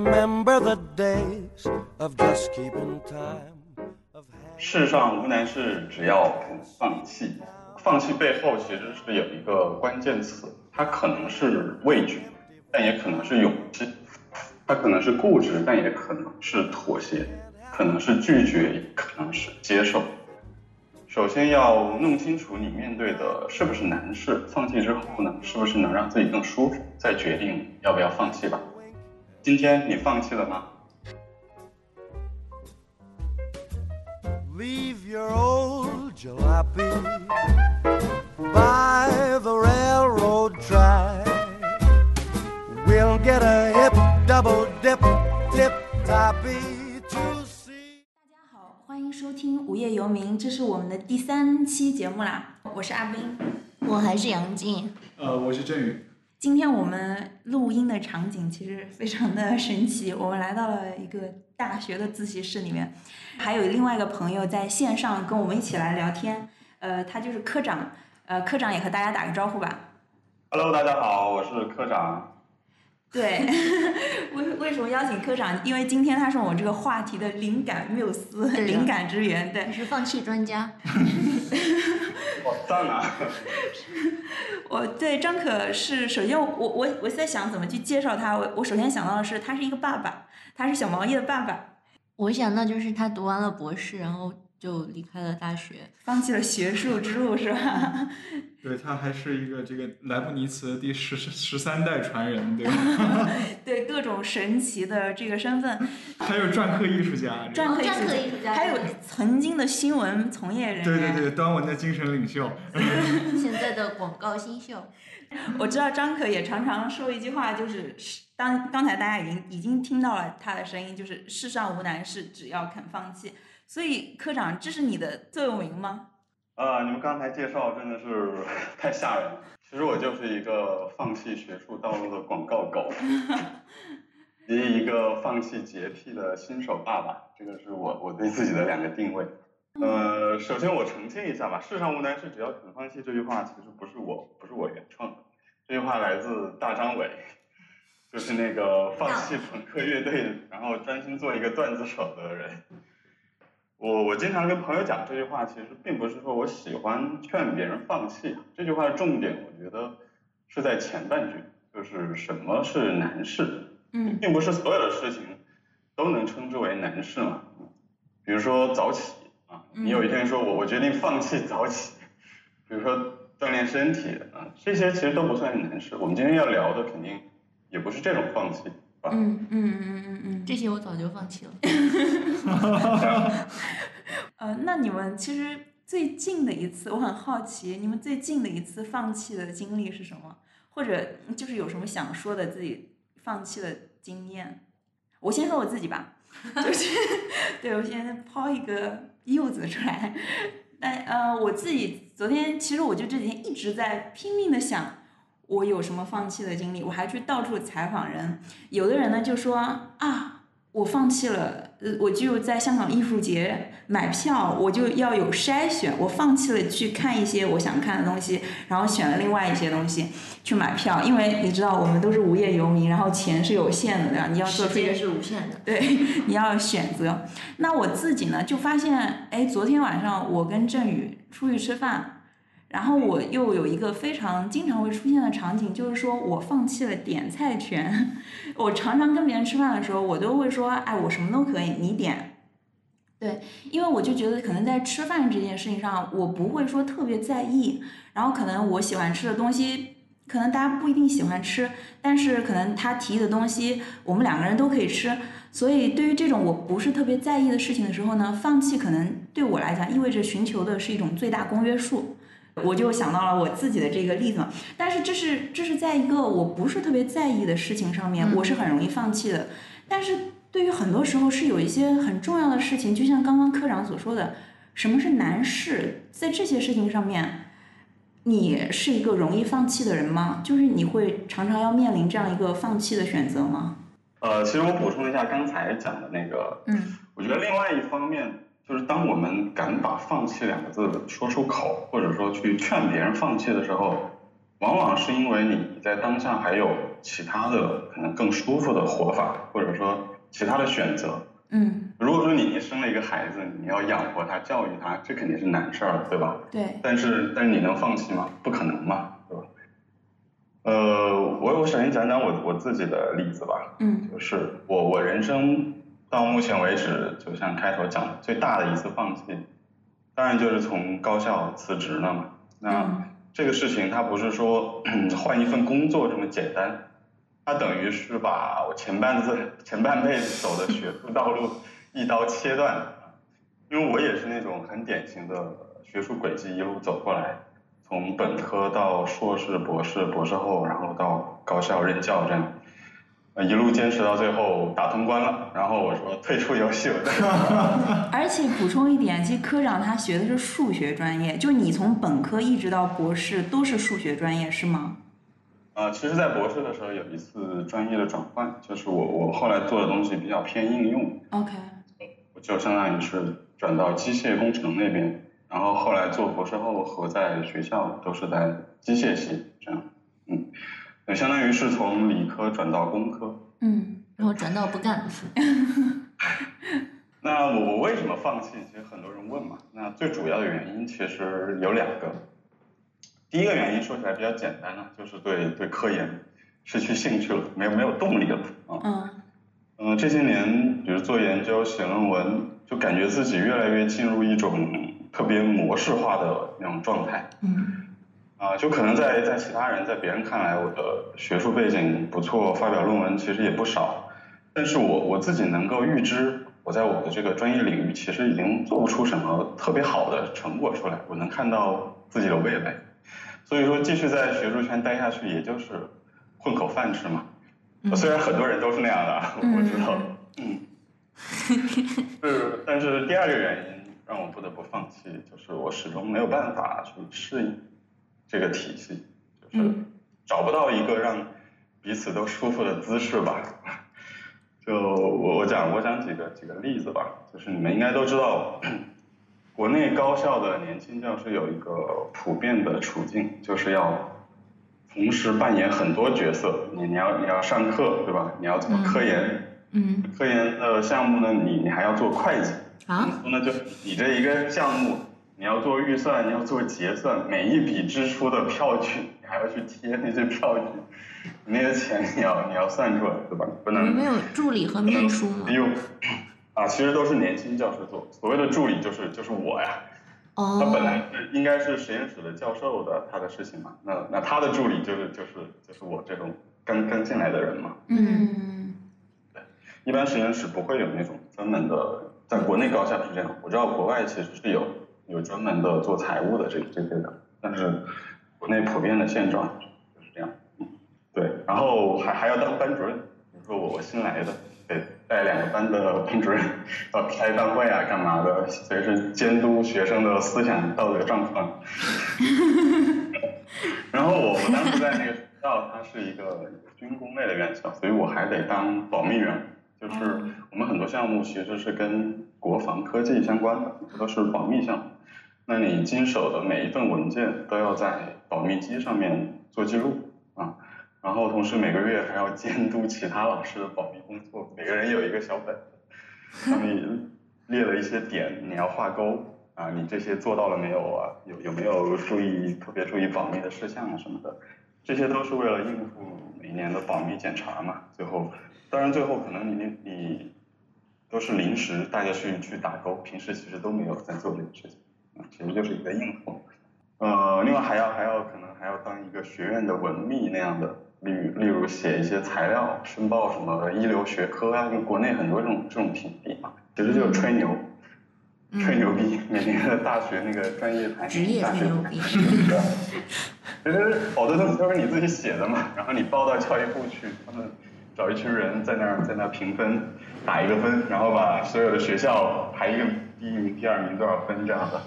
remember the days of just keeping time. 世上无难事，只要肯放弃。放弃背后其实是有一个关键词，它可能是畏惧，但也可能是勇气；它可能是固执，但也可能是妥协；可能是拒绝，也可能是接受。首先要弄清楚你面对的是不是难事，放弃之后呢，是不是能让自己更舒服，再决定要不要放弃吧。今天你放弃了吗？Leave your old jalopy by the railroad track. We'll get a hip double dip, tip toppy to see. 大家好，欢迎收听《无业游民》，这是我们的第三期节目啦。我是阿斌。我还是杨静，呃，我是振宇。今天我们录音的场景其实非常的神奇，我们来到了一个大学的自习室里面，还有另外一个朋友在线上跟我们一起来聊天。呃，他就是科长。呃，科长也和大家打个招呼吧。Hello，大家好，我是科长。对，为为什么邀请科长？因为今天他是我们这个话题的灵感缪斯、灵感之源。对你，是放弃专家。哇，赞啊！我对张可是首先我我我在想怎么去介绍他。我我首先想到的是他是一个爸爸，他是小毛衣的爸爸，我想到就是他读完了博士，然后就离开了大学。放弃了学术之路是吧？对他还是一个这个莱布尼茨第十十三代传人，对吧？对各种神奇的这个身份，还有篆刻艺术家，篆刻艺术家还有曾经的新闻从业人员。对对对，端文的精神领袖。现在的广告新秀，我知道张可也常常说一句话，就是当刚才大家已经已经听到了他的声音，就是世上无难事，只要肯放弃。所以科长，这是你的座右铭吗？呃，你们刚才介绍真的是 太吓人了。其实我就是一个放弃学术道路的广告狗，以及一个放弃洁癖的新手爸爸。这个是我我对自己的两个定位。呃，首先我澄清一下吧，世上无难事，只要肯放弃这句话其实不是我不是我原创的，这句话来自大张伟，就是那个放弃朋克乐队，然后专心做一个段子手的人。我我经常跟朋友讲这句话，其实并不是说我喜欢劝别人放弃，这句话的重点，我觉得是在前半句，就是什么是难事，嗯并不是所有的事情都能称之为难事嘛。比如说早起啊，嗯你有一天说我我决定放弃早起，比如说锻炼身体啊，这些其实都不算是难事。我们今天要聊的肯定也不是这种放弃，啊，嗯嗯嗯嗯嗯。这些我早就放弃了。呃，那你们其实最近的一次，我很好奇，你们最近的一次放弃的经历是什么？或者就是有什么想说的自己放弃的经验？我先说我自己吧，就是 对我先抛一个柚子出来。但呃，我自己昨天其实我就这几天一直在拼命的想，我有什么放弃的经历，我还去到处采访人。有的人呢就说啊，我放弃了，呃，我就在香港艺术节买票，我就要有筛选，我放弃了去看一些我想看的东西，然后选了另外一些东西去买票，因为你知道我们都是无业游民，然后钱是有限的，对吧？你要做出一个是无限的。对，你要选择。那我自己呢，就发现，哎，昨天晚上我跟振宇出去吃饭，然后我又有一个非常经常会出现的场景，就是说我放弃了点菜权。我常常跟别人吃饭的时候，我都会说，哎，我什么都可以，你点。对，因为我就觉得可能在吃饭这件事情上，我不会说特别在意，然后可能我喜欢吃的东西，可能大家不一定喜欢吃，但是可能他提议的东西，我们两个人都可以吃。所以对于这种我不是特别在意的事情的时候呢，放弃可能对我来讲意味着寻求的是一种最大公约数。我就想到了我自己的这个例子嘛，但是这是这是在一个我不是特别在意的事情上面，嗯我是很容易放弃的。但是对于很多时候是有一些很重要的事情，就像刚刚科长所说的，什么是难事，在这些事情上面，你是一个容易放弃的人吗？就是你会常常要面临这样一个放弃的选择吗？呃，其实我补充一下刚才讲的那个，嗯我觉得另外一方面就是当我们敢把“放弃”两个字说出口，或者说去劝别人放弃的时候，往往是因为你在当下还有其他的可能更舒服的活法，或者说其他的选择。嗯，如果说你你生了一个孩子，你要养活他、教育他，这肯定是难事儿，对吧？对，但是但是你能放弃吗？不可能嘛，对吧？呃，我我首先讲讲我我自己的例子吧，嗯就是我我人生到目前为止，就像开头讲的，最大的一次放弃，当然就是从高校辞职了嘛。那、嗯这个事情它不是说 换一份工作这么简单，它等于是把我前半子前半辈子走的学术道路一刀切断。因为我也是那种很典型的学术轨迹一路走过来，从本科到硕士、博士、博士后，然后到高校任教这样，呃一路坚持到最后打通关了，然后我说退出游戏，了 而且补充一点，其实科长他学的是数学专业，就你从本科一直到博士都是数学专业是吗？啊，其实，在博士的时候有一次专业的转换，就是我我后来做的东西比较偏应用，OK，我就相当于是转到机械工程那边，然后后来做博士后和在学校都是在机械系这样，嗯，呃相当于是从理科转到工科。嗯然后转到不干。那我我为什么放弃？其实很多人问嘛。那最主要的原因其实有两个。第一个原因说起来比较简单呢，就是对对科研失去兴趣了，没有没有动力了啊。嗯嗯、这些年，比如做研究、写论文，就感觉自己越来越进入一种特别模式化的那种状态。嗯啊，就可能在在其他人在别人看来，我的学术背景不错，发表论文其实也不少，但是我我自己能够预知，我在我的这个专业领域其实已经做不出什么特别好的成果出来，我能看到自己的未来，所以说继续在学术圈待下去，也就是混口饭吃嘛。嗯。虽然很多人都是那样的 我知道，嗯，是，但是第二个原因让我不得不放弃，就是我始终没有办法去适应这个体系，就是嗯找不到一个让彼此都舒服的姿势吧。就我我讲我讲几个几个例子吧，就是你们应该都知道，国内高校的年轻教师有一个普遍的处境，就是要同时扮演很多角色，你你要你要上课对吧？你要做科研，嗯科研的项目呢，你你还要做会计，啊，那就你这一个项目，你要做预算，你要做结算，每一笔支出的票据，你还要去贴那些票据，你那些钱你要你要算出来，对吧？不能没有助理和秘书吗没？有啊，其实都是年轻教师做，所谓的助理就是就是我呀，他本来哦，是应该是实验室的教授的他的事情嘛，那那他的助理就是就是就是我这种刚刚进来的人嘛。嗯对一般实验室不会有那种专门的，在国内高校是这样，我知道国外其实是有有专门的做财务的这这些的，但是国内普遍的现状就是这样。嗯，对，然后还还要当班主任，比如说我我新来的，得带两个班的班主任，要开班会啊，干嘛的，随时监督学生的思想道德状况。然后我我当时在那个学校，它是一个军工类的院校，所以我还得当保密员，就是我们很多项目其实是跟国防科技相关的，这都是保密项目。那你经手的每一份文件都要在保密机上面做记录啊，然后同时每个月还要监督其他老师的保密工作，每个人有一个小本子，上面列了一些点，你要画勾啊，你这些做到了没有啊？有有没有注意特别注意保密的事项啊什么的？这些都是为了应付每年的保密检查嘛。最后，当然最后可能你你都是临时大家去去打勾，平时其实都没有在做这个事情，其实就是一个应付。呃，另外还要还要可能还要当一个学院的文秘那样的，例如例如写一些材料，申报什么一流学科啊，就国内很多这种这种评比嘛，其实就是吹牛。吹牛逼，每年的大学那个专业排名，大学吹牛逼。其实好多东西都是你自己写的嘛，然后你报到教育部去，他们找一群人在那儿在那儿评分，打一个分，然后把所有的学校排一个第一名、第二名多少分这样的。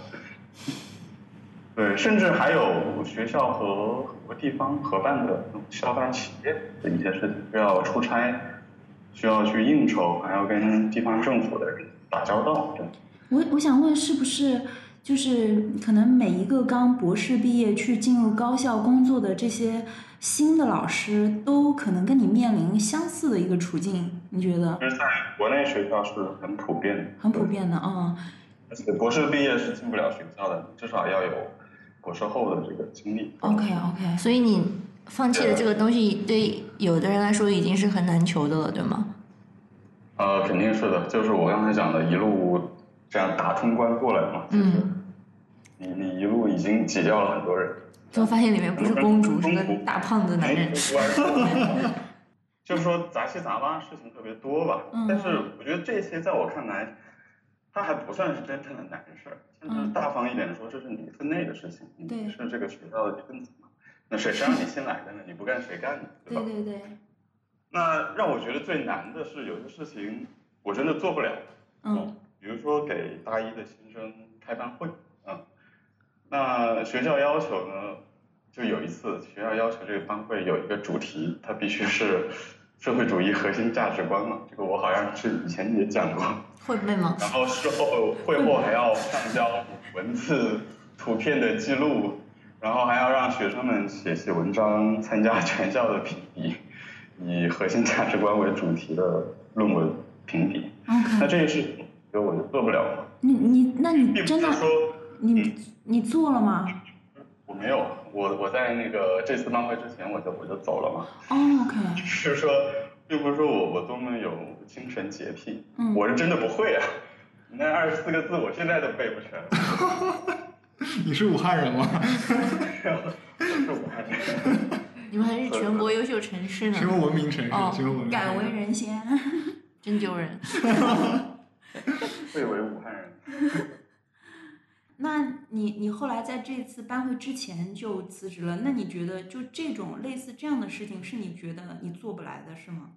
对，甚至还有学校和很多地方合办的那种校办企业的一些事情，需要出差，需要去应酬，还要跟地方政府的人打交道，这样。我我想问，是不是就是可能每一个刚博士毕业去进入高校工作的这些新的老师，都可能跟你面临相似的一个处境，你觉得？其实在国内学校是很普遍的，很普遍的啊、而且博士毕业是进不了学校的，至少要有博士后的这个经历。OK OK，所以你放弃的这个东西，对有的人来说已经是很难求的了，对吗？呃，肯定是的，就是我刚才讲的，一路这样打通关过来嘛。就是嗯，你你一路已经挤掉了很多人。最后发现里面不是公主，是个大胖子男人。就是说杂七杂八事情特别多吧，嗯但是我觉得这些在我看来，它还不算是真正的难事儿，就是嗯大方一点说，这是你分内的事情，对你是这个学校的一份子嘛，那谁谁让你新来的呢？你不干谁干呢？对吧？对对对，那让我觉得最难的是有些事情我真的做不了，嗯比如说给大一的新生开班会，嗯，那学校要求呢，就有一次学校要求这个班会有一个主题，它必须是社会主义核心价值观嘛，这个我好像是以前也讲过，会背吗？然后事后会后还要上交文字、图片的记录，然后还要让学生们写写文章，参加全校的评比，以核心价值观为主题的论文评比。那这些事情，我我就做不了嘛，你你那你真的说你你做了吗？我没有，我我在那个这次漫会之前我就我就走了嘛，哦 OK，是说，并不是说我我多么有精神洁癖，嗯我是真的不会啊，那二十四个字我现在都背不全。你是武汉人吗？我是武汉人。你们还是全国优秀城市什么呢，文明城市？哦什么文明城市？敢为人先。真丢人。贵为武汉人。那你你后来在这次班会之前就辞职了，那你觉得就这种类似这样的事情，是你觉得你做不来的是吗？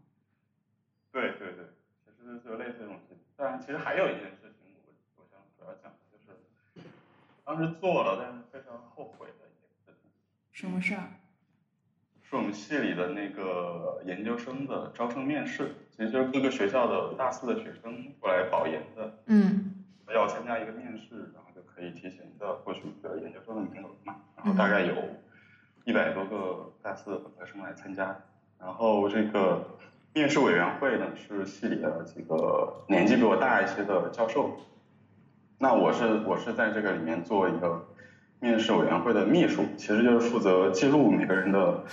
对对对，其实就类似这种事情。但，其实还有一件事情，我我想主要讲的就是，当时做了，但是非常后悔的一件事情，什么事儿？是我们系里的那个研究生的招生面试，其实就是各个学校的大四的学生过来保研的，嗯要参加一个面试，然后就可以提前的获取一个研究生的名额嘛。然后大概有一百多个大四的本科生来参加，然后这个面试委员会呢是系里的几个年纪比我大一些的教授，那我是我是在这个里面做一个面试委员会的秘书，其实就是负责记录每个人的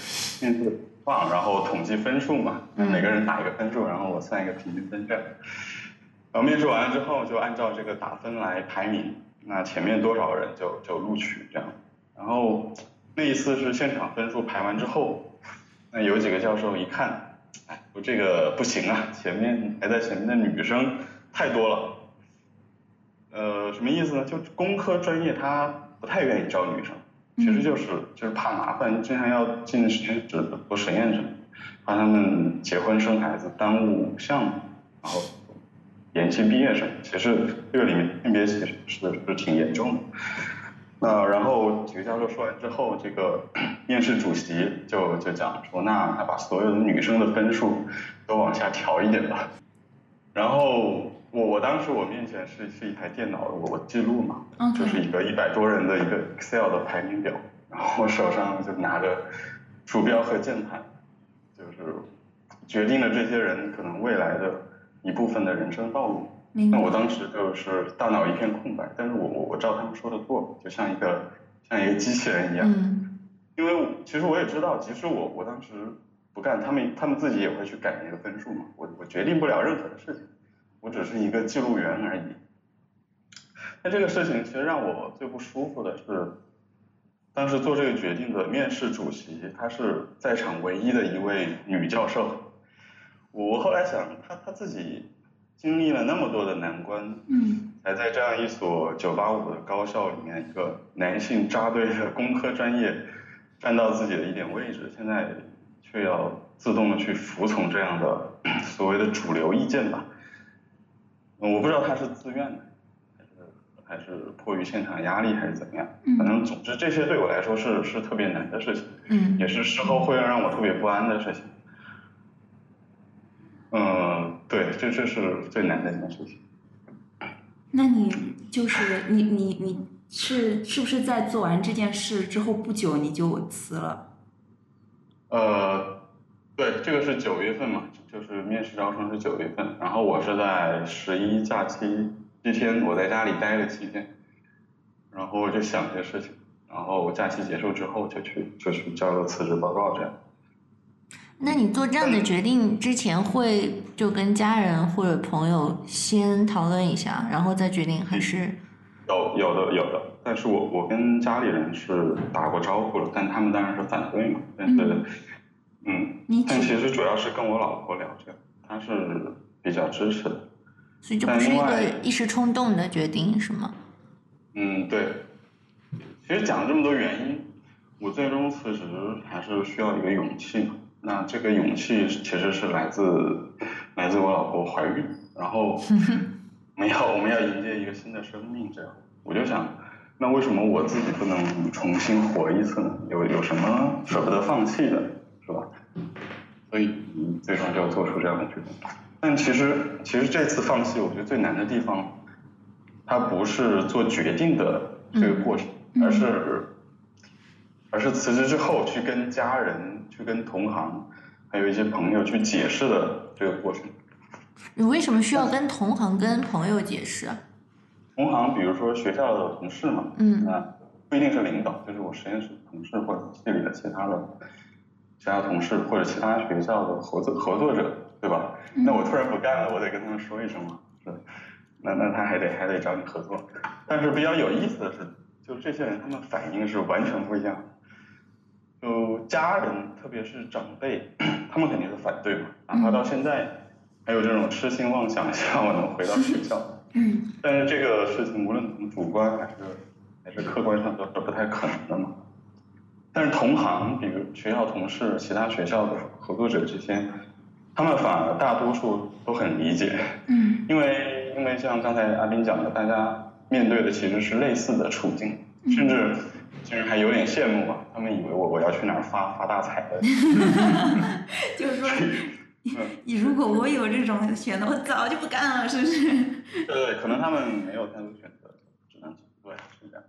面试情况，然后统计分数嘛，嗯每个人打一个分数，然后我算一个平均分这样。然后面试完了之后，就按照这个打分来排名，那前面多少人就就录取这样。然后那一次是现场分数排完之后，那有几个教授一看，哎，我这个不行啊，前面排在前面的女生太多了。呃，什么意思呢？就工科专业他不太愿意招女生，其实就是就是怕麻烦，经常要进实验室做实验什么，怕他们结婚生孩子耽误项目，然后延期毕业生。其实这个里面性别歧视是是挺严重的。那然后几个教授说完之后，这个 面试主席就就讲说，那那把所有的女生的分数都往下调一点吧。然后我我当时我面前是是一台电脑，我我记录嘛，就是一个一百多人的一个 Excel 的排名表，然后我手上就拿着鼠标和键盘，就是决定了这些人可能未来的一部分的人生道路。那我当时就是大脑一片空白，但是我我我照他们说的做，就像一个像一个机器人一样。嗯因为其实我也知道，即使我我当时不干，他们他们自己也会去改那个分数嘛。我我决定不了任何的事情，我只是一个记录员而已。那这个事情其实让我最不舒服的是，当时做这个决定的面试主席，她是在场唯一的一位女教授。我后来想，他他自己经历了那么多的难关，嗯才在这样一所985的高校里面，一个男性扎堆的工科专业站到自己的一点位置，现在却要自动的去服从这样的 所谓的主流意见吧。嗯我不知道他是自愿的，还是还是迫于现场压力，还是怎么样。反嗯正总之这些对我来说是是特别难的事情，嗯也是事后会让我特别不安的事情。嗯，对，这这是最难的一件事情。那你就是你你你是是不是在做完这件事之后不久你就辞了？呃，对，这个是九月份嘛，就是面试招生是九月份，然后我是在十一假期七天，我在家里待了七天，然后我就想这些事情，然后假期结束之后就去就去交了辞职报告，这样。那你做这样的决定之前，会就跟家人或者朋友先讨论一下，然后再决定，还是？有有的有的，但是我我跟家里人是打过招呼了，但他们当然是反对嘛，但是嗯，你但其实主要是跟我老婆聊这个，她是比较支持的。所以就不是一个一时冲动的决定，是吗？嗯，对。其实讲了这么多原因，我最终辞职还是需要一个勇气嘛。那这个勇气其实是来自来自我老婆怀孕，然后 我们要我们要迎接一个新的生命，这样我就想，那为什么我自己不能重新活一次呢？有有什么舍不得放弃的，是吧？所以嗯最终就要做出这样的决定。但其实其实这次放弃，我觉得最难的地方，它不是做决定的这个过程，而是而是辞职之后去跟家人、去跟同行，还有一些朋友去解释的这个过程。你为什么需要跟同行、跟朋友解释？啊同行，比如说学校的同事嘛，嗯啊不一定是领导，就是我实验室的同事或者系里的其他的其他同事或者其他学校的合作合作者，对吧？那我突然不干了，我得跟他们说一声嘛，是吧。那那他还得还得找你合作，但是比较有意思的是，就这些人他们反应是完全不一样的。就家人，特别是长辈，他们肯定是反对嘛，哪怕到现在还有这种痴心妄想，希望我能回到学校。嗯但是这个事情无论从主观还是还是客观上都是不太可能的嘛。但是同行，比如学校同事、其他学校的合作者之间，他们反而大多数都很理解，嗯因为因为像刚才阿斌讲的，大家面对的其实是类似的处境，甚至甚至还有点羡慕啊，他们以为我我要去哪儿发发大财的，就是说，嗯你如果我有这种选择，我早就不干了，是不是？对对，可能他们没有太多选择，只能对是这样。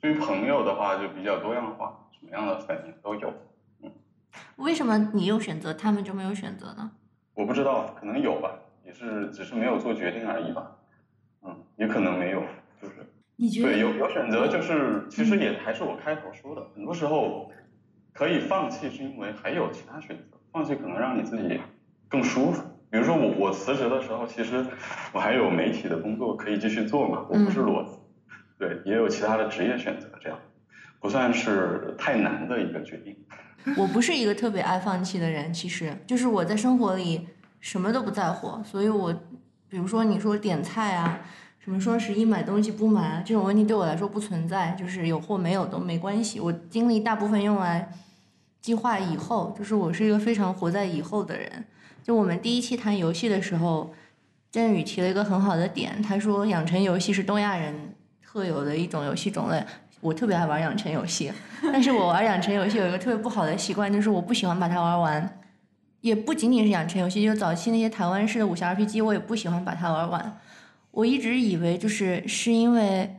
至于朋友的话，就比较多样化，什么样的反应都有。嗯为什么你有选择，他们就没有选择呢？我不知道，可能有吧，也是只是没有做决定而已吧。嗯，也可能没有，就是你觉得？对有有选择，就是其实也还是我开头说的，很多时候可以放弃，是因为还有其他选择，放弃可能让你自己更舒服。比如说我我辞职的时候，其实我还有媒体的工作可以继续做嘛，我不是裸辞，对，也有其他的职业选择，这样不算是太难的一个决定。我不是一个特别爱放弃的人，其实就是我在生活里什么都不在乎，所以我，比如说你说点菜啊，什么双十一买东西不买啊，这种问题对我来说不存在，就是有或没有都没关系。我精力大部分用来计划以后，就是我是一个非常活在以后的人。就我们第一期谈游戏的时候，振宇提了一个很好的点，他说养成游戏是东亚人特有的一种游戏种类。我特别爱玩养成游戏，但是我玩养成游戏有一个特别不好的习惯，就是我不喜欢把它玩完。也不仅仅是养成游戏，就早期那些台湾式的武侠 RPG，我也不喜欢把它玩完。我一直以为就是是因为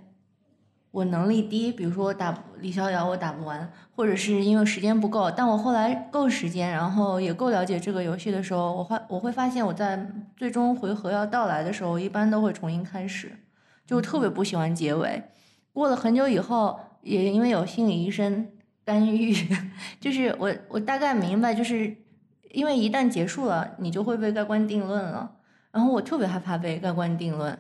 我能力低，比如说我打李逍遥我打不完，或者是因为时间不够。但我后来够时间，然后也够了解这个游戏的时候，我发我会发现我在最终回合要到来的时候，一般都会重新开始，就特别不喜欢结尾。过了很久以后，也因为有心理医生干预，就是我我大概明白，就是因为一旦结束了，你就会被盖棺定论了。然后我特别害怕被盖棺定论，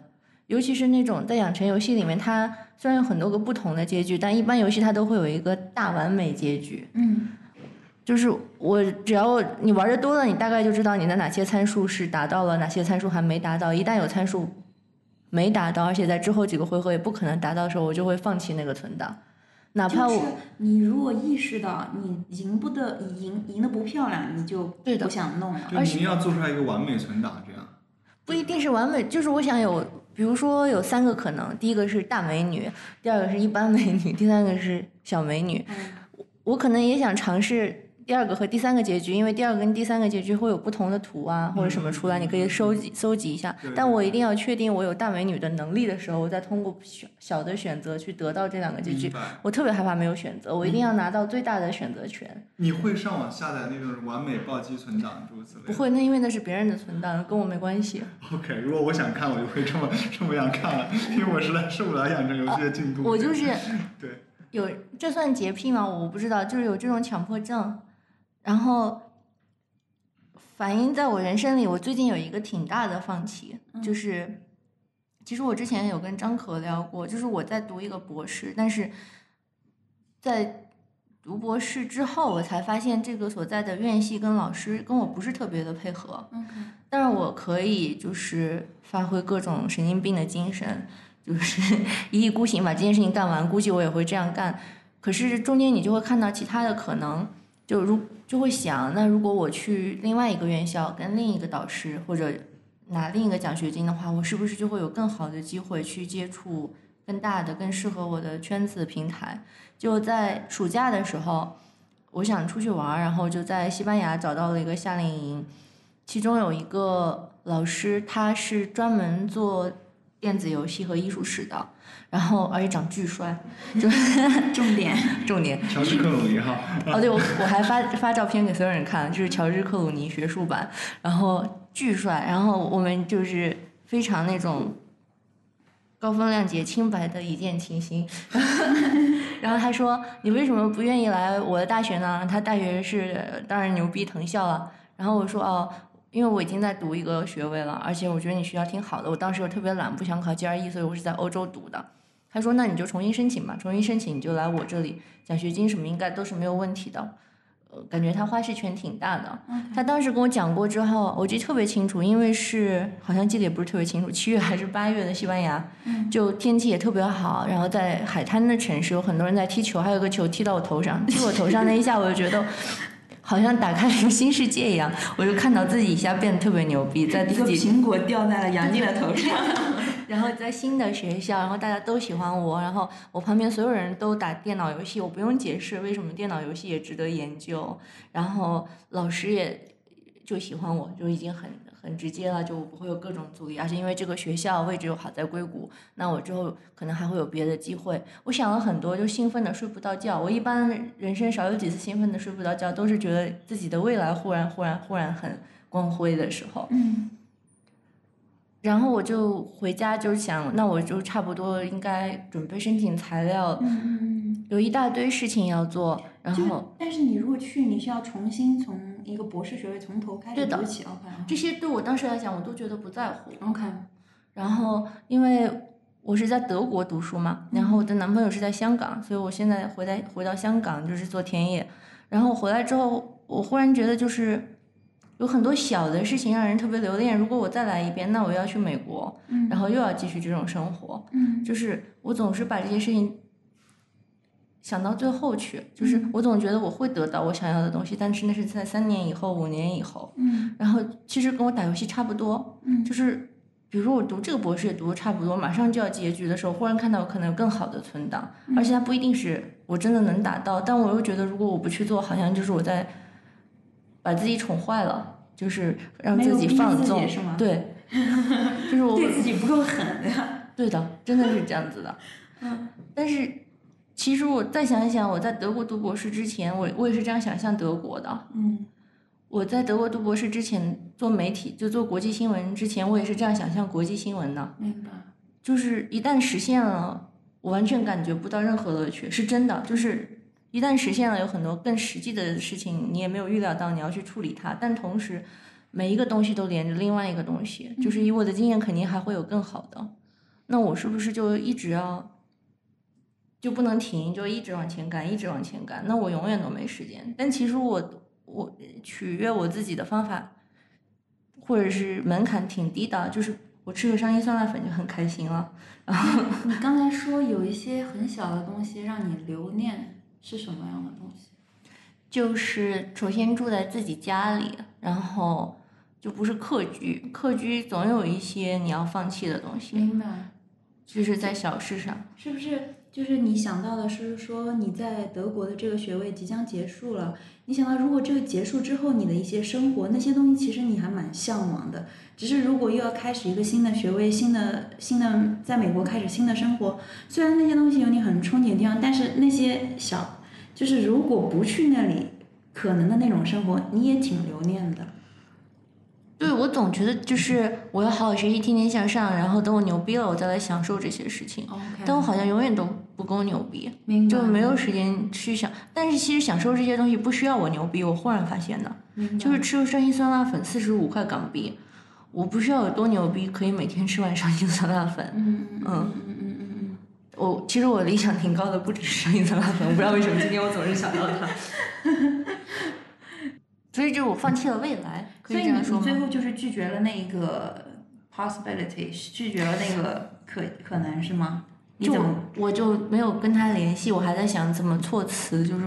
尤其是那种在养成游戏里面，它虽然有很多个不同的结局，但一般游戏它都会有一个大完美结局。嗯就是我只要你玩的多了，你大概就知道你的哪些参数是达到了，哪些参数还没达到。一旦有参数没达到，而且在之后几个回合也不可能达到的时候，我就会放弃那个存档，哪怕我、就是你如果意识到你赢不得赢赢的不漂亮，你就对的不想弄了。就你一定要做出来一个完美存档，这样。不一定是完美，就是我想有，比如说有三个可能，第一个是大美女，第二个是一般美女，第三个是小美女。嗯我可能也想尝试第二个和第三个结局，因为第二个跟第三个结局会有不同的图啊或者什么出来，你可以收集搜集一下。但我一定要确定我有大美女的能力的时候，我再通过小小的选择去得到这两个结局。我特别害怕没有选择，我一定要拿到最大的选择权。你会上网下载那种完美暴击存档诸如此类的？不会，那因为那是别人的存档，跟我没关系。OK，如果我想看，我就会这么 这么样看了，因为我实在受不了养成游戏的进度。我就是对，有这算洁癖吗？我不知道，就是有这种强迫症，然后反映在我人生里。我最近有一个挺大的放弃，就是其实我之前有跟张可聊过，就是我在读一个博士，但是在读博士之后，我才发现这个所在的院系跟老师跟我不是特别的配合。但是我可以就是发挥各种神经病的精神，就是 一意孤行把这件事情干完。估计我也会这样干。可是中间你就会看到其他的可能，就如就会想，那如果我去另外一个院校跟另一个导师或者拿另一个奖学金的话，我是不是就会有更好的机会去接触更大的、更适合我的圈子平台？就在暑假的时候，我想出去玩，然后就在西班牙找到了一个夏令营。其中有一个老师，他是专门做电子游戏和艺术史的，然后而且长巨帅，就 重点，重点。乔治克鲁尼哈，哦，对，我我还发发照片给所有人看，就是乔治克鲁尼学术版，然后巨帅，然后我们就是非常那种高风亮节、清白的一见倾心。然后他说：“你为什么不愿意来我的大学呢？”他大学是当然牛逼藤校了。然后我说：“哦。”因为我已经在读一个学位了，而且我觉得你学校挺好的。我当时又特别懒，不想考 GRE，所以我是在欧洲读的。他说：“那你就重新申请吧，重新申请你就来我这里，奖学金什么应该都是没有问题的。”呃，感觉他花式权挺大的。他当时跟我讲过之后，我记得特别清楚，因为是好像记得也不是特别清楚，七月还是八月的西班牙，就天气也特别好，然后在海滩的城市有很多人在踢球，还有个球踢到我头上，踢我头上那一下，我就觉得。好像打开了一个新世界一样，我就看到自己一下变得特别牛逼，在自己苹果掉在了杨静的头上。然后在新的学校，然后大家都喜欢我，然后我旁边所有人都打电脑游戏，我不用解释为什么电脑游戏也值得研究，然后老师也就喜欢我，就已经很很直接了，就不会有各种阻力，而且因为这个学校位置又好在硅谷，那我之后可能还会有别的机会。我想了很多，就兴奋的睡不到觉。我一般人生少有几次兴奋的睡不着觉，都是觉得自己的未来忽然忽然忽然很光辉的时候。嗯然后我就回家，就是想，那我就差不多应该准备申请材料，嗯嗯有一大堆事情要做。然嗯。后但是你如果去，你需要重新从一个博士学位从头开始读起。OK 这些对我当时来讲，我都觉得不在乎。OK。然后因为我是在德国读书嘛，然后我的男朋友是在香港，所以我现在回来回到香港就是做田野。然后回来之后，我忽然觉得就是有很多小的事情让人特别留恋。如果我再来一遍，那我要去美国，嗯然后又要继续这种生活。嗯就是我总是把这些事情想到最后去，就是嗯我总觉得我会得到我想要的东西，但是那是在三年以后、五年以后。嗯然后其实跟我打游戏差不多，嗯就是比如说我读这个博士也读的差不多，马上就要结局的时候，忽然看到可能有更好的存档，嗯而且它不一定是我真的能达到，但我又觉得如果我不去做，好像就是我在把自己宠坏了，就是让自己放纵对，就是我对自己不够狠呀。对的，真的是这样子的。嗯但是其实我再想一想，我在德国读博士之前，我我也是这样想象德国的。嗯我在德国读博士之前做媒体，就做国际新闻之前，我也是这样想象国际新闻的。明白。就是一旦实现了，我完全感觉不到任何乐趣，是真的。就是一旦实现了，有很多更实际的事情，你也没有预料到你要去处理它，但同时每一个东西都连着另外一个东西，就是以我的经验，肯定还会有更好的。那我是不是就一直要就不能停，就一直往前赶，一直往前赶？那我永远都没时间。但其实我我取悦我自己的方法，或者是门槛挺低的，就是我吃个商业酸辣粉就很开心了。然后你刚才说有一些很小的东西让你留念，是什么样的东西？就是首先住在自己家里，然后就不是客居，客居总有一些你要放弃的东西，明白。就是在小事上。是不是就是你想到的是说你在德国的这个学位即将结束了，你想到如果这个结束之后你的一些生活那些东西，其实你还蛮向往的。只是如果又要开始一个新的学位，新的新的在美国开始新的生活，虽然那些东西有你很憧憬的地方，但是那些小就是如果不去那里，可能的那种生活你也挺留念的。对，我总觉得就是我要好好学习，天天向上，然后等我牛逼了，我再来享受这些事情。OK。但我好像永远都不够牛逼，就没有时间去想。但是其实享受这些东西不需要我牛逼，我忽然发现的，就是吃伤心酸辣粉四十五块港币，我不需要有多牛逼，可以每天吃碗伤心酸辣粉。嗯嗯嗯嗯嗯。我其实我理想挺高的，不只是伤心酸辣粉，我不知道为什么今天我总是想到它。所以就我放弃了未来，可所以你以这样说吗？你最后就是拒绝了那个 possibility，拒绝了那个可可能是吗？你就怎么？我就没有跟他联系，我还在想怎么措辞，就是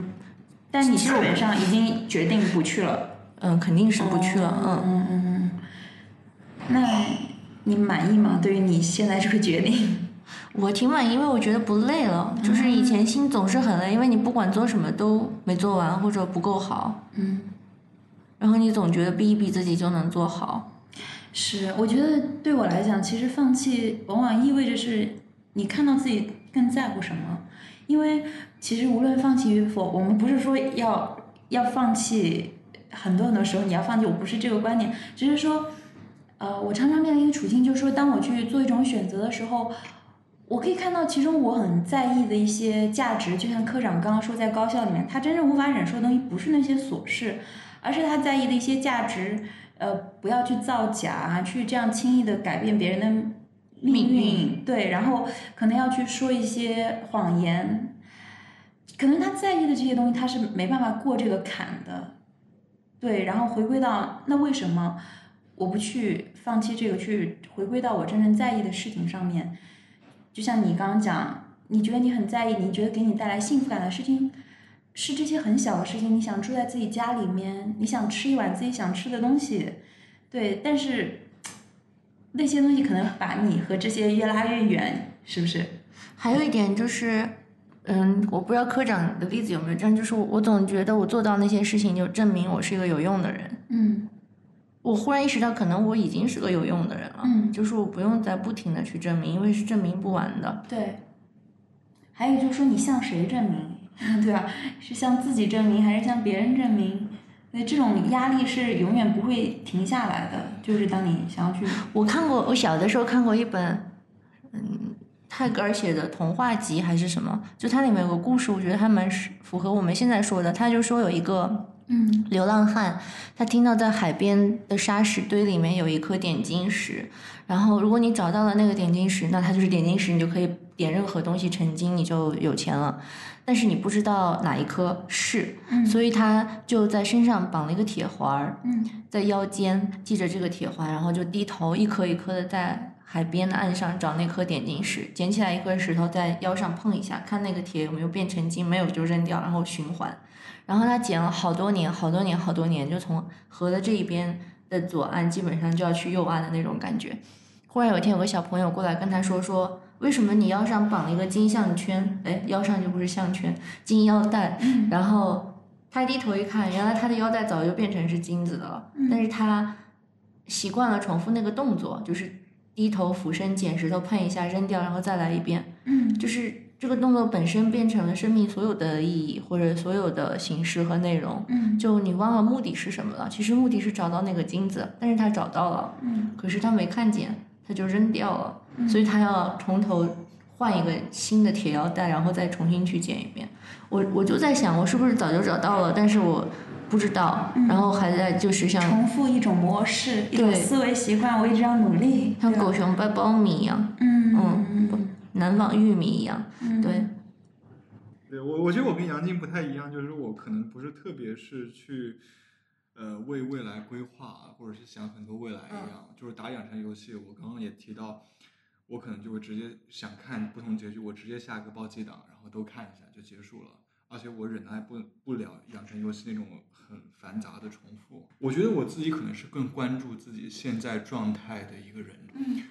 但你基本上已经决定不去了。嗯，肯定是不去了，嗯。嗯嗯嗯。那你满意吗？对于你现在这个决定？我挺满意，因为我觉得不累了。就是以前心总是很累，因为你不管做什么都没做完或者不够好，嗯，然后你总觉得逼一逼自己就能做好。是，我觉得对我来讲，其实放弃往往意味着是你看到自己更在乎什么。因为其实无论放弃与否，我们不是说要要放弃，很多很多时候你要放弃，我不是这个观点，只是说，呃，我常常面临一个处境，就是说，当我去做一种选择的时候，我可以看到其中我很在意的一些价值，就像科长刚刚说，在高校里面，他真正无法忍受的东西不是那些琐事，而是他在意的一些价值。呃，不要去造假啊，去这样轻易的改变别人的命命运，对，然后可能要去说一些谎言，可能他在意的这些东西，他是没办法过这个坎的，对，然后回归到那为什么我不去放弃这个，去回归到我真正在意的事情上面？就像你刚刚讲，你觉得你很在意，你觉得给你带来幸福感的事情，是这些很小的事情。你想住在自己家里面，你想吃一碗自己想吃的东西，对，但是那些东西可能把你和这些越拉越远，是不是？还有一点就是，嗯，我不知道科长的例子有没有这样，就是我我总觉得我做到那些事情，就证明我是一个有用的人。嗯我忽然意识到，可能我已经是个有用的人了，嗯就是我不用再不停的去证明，因为是证明不完的。对。还有就是说，你向谁证明，对吧？是向自己证明，还是向别人证明？那这种压力是永远不会停下来的。就是当你想要去，我看过，我小的时候看过一本，嗯，泰戈尔写的童话集还是什么，就它里面有个故事，我觉得还蛮是符合我们现在说的。他就说有一个嗯流浪汉，他听到在海边的沙石堆里面有一颗点金石，然后如果你找到了那个点金石，那它就是点金石，你就可以点任何东西成金，你就有钱了。但是你不知道哪一颗是，嗯所以他就在身上绑了一个铁环儿，嗯在腰间系着这个铁环，然后就低头一颗一颗的在海边的岸上找那颗点金石，捡起来一颗石头在腰上碰一下，看那个铁有没有变成金，没有就扔掉，然后循环。然后他捡了好多年，好多年，好多年，就从河的这一边的左岸，基本上就要去右岸的那种感觉。忽然有一天，有个小朋友过来跟他说说，为什么你腰上绑了一个金项圈？哎，腰上就不是项圈，金腰带。然后他低头一看，原来他的腰带早就变成是金子的了，但是他习惯了重复那个动作，就是低头俯身捡石头碰一下扔掉，然后再来一遍，嗯就是这个动作本身变成了生命所有的意义或者所有的形式和内容。嗯就你忘了目的是什么了？其实目的是找到那个金子，但是他找到了，嗯可是他没看见，他就扔掉了，所以他要从头换一个新的铁腰带，然后再重新去剪一遍。我我就在想，我是不是早就找到了，但是我不知道，然后还在就是像重复一种模式，一种对思维习惯，我一直要努力。像狗熊掰苞米一样，嗯嗯嗯南方玉米一样，嗯，对，对我，我觉得我跟杨静不太一样，就是我可能不是特别是去，呃，为未来规划，或者是想很多未来一样。就是打养成游戏，我刚刚也提到，我可能就会直接想看不同结局，我直接下个暴击档，然后都看一下就结束了。而且我忍耐不不了养成游戏那种很繁杂的重复。我觉得我自己可能是更关注自己现在状态的一个人。嗯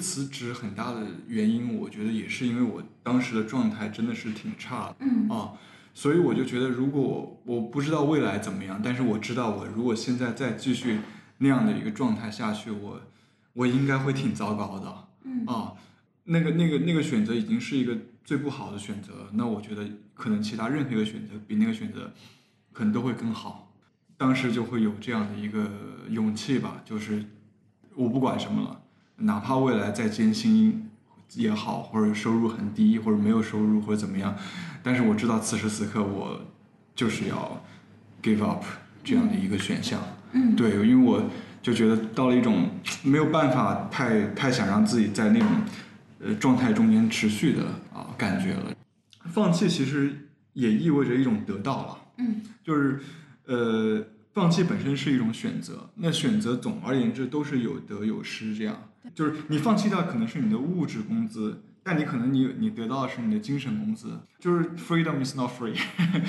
辞职很大的原因，我觉得也是因为我当时的状态真的是挺差的。嗯啊，所以我就觉得，如果我我不知道未来怎么样，但是我知道我如果现在再继续那样的一个状态下去，我我应该会挺糟糕的。嗯啊，那个那个那个选择已经是一个最不好的选择，那我觉得可能其他任何一个选择比那个选择可能都会更好。当时就会有这样的一个勇气吧，就是我不管什么了，哪怕未来再艰辛也好，或者收入很低，或者没有收入，或者怎么样，但是我知道此时此刻我就是要 give up 这样的一个选项。嗯对，因为我就觉得到了一种没有办法太太想让自己在那种呃状态中间持续的啊感觉了。放弃其实也意味着一种得到了。嗯就是呃，放弃本身是一种选择，那选择总而言之都是有得有失，这样就是你放弃掉可能是你的物质工资，但你可能你你得到的是你的精神工资，就是 freedom is not free。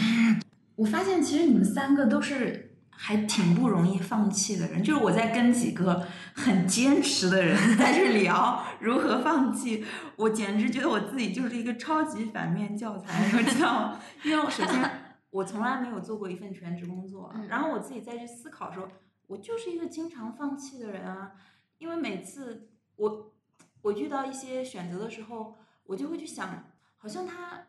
我发现其实你们三个都是还挺不容易放弃的人，就是我在跟几个很坚持的人 在这聊如何放弃，我简直觉得我自己就是一个超级反面教材，你知道吗？因为我首先我从来没有做过一份全职工作，嗯然后我自己再去思考说，我就是一个经常放弃的人啊，因为每次我我遇到一些选择的时候，我就会去想，好像他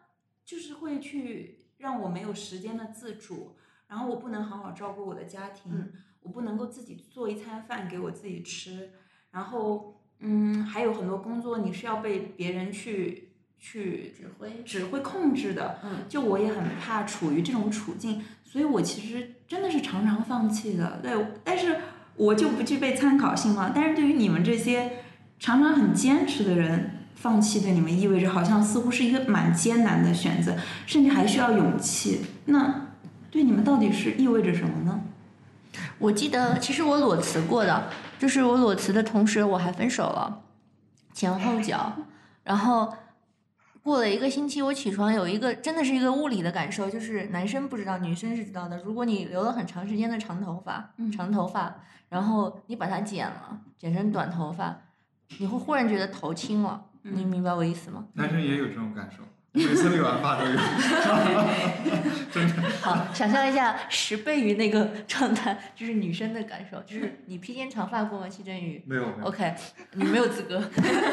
就是会去让我没有时间的自主，然后我不能好好照顾我的家庭，嗯我不能够自己做一餐饭给我自己吃，然后嗯，还有很多工作你是要被别人去去指挥指挥控制的，嗯就我也很怕处于这种处境，所以我其实真的是常常放弃的。对，但是我就不具备参考性嘛。但是对于你们这些常常很坚持的人，放弃对你们意味着好像似乎是一个蛮艰难的选择，甚至还需要勇气。那对你们到底是意味着什么呢？我记得其实我裸辞过的，就是我裸辞的同时我还分手了，前后脚，然后过了一个星期，我起床有一个真的是一个物理的感受，就是男生不知道，女生是知道的。如果你留了很长时间的长头发，嗯长头发，然后你把它剪了，剪成短头发，你会忽然觉得头轻了，你嗯明白我意思吗？男生也有这种感受，每次理完发都有。好，想象一下十倍于那个状态，就是女生的感受，就是你披肩长发过吗？戚振宇？没有，OK，你没有资格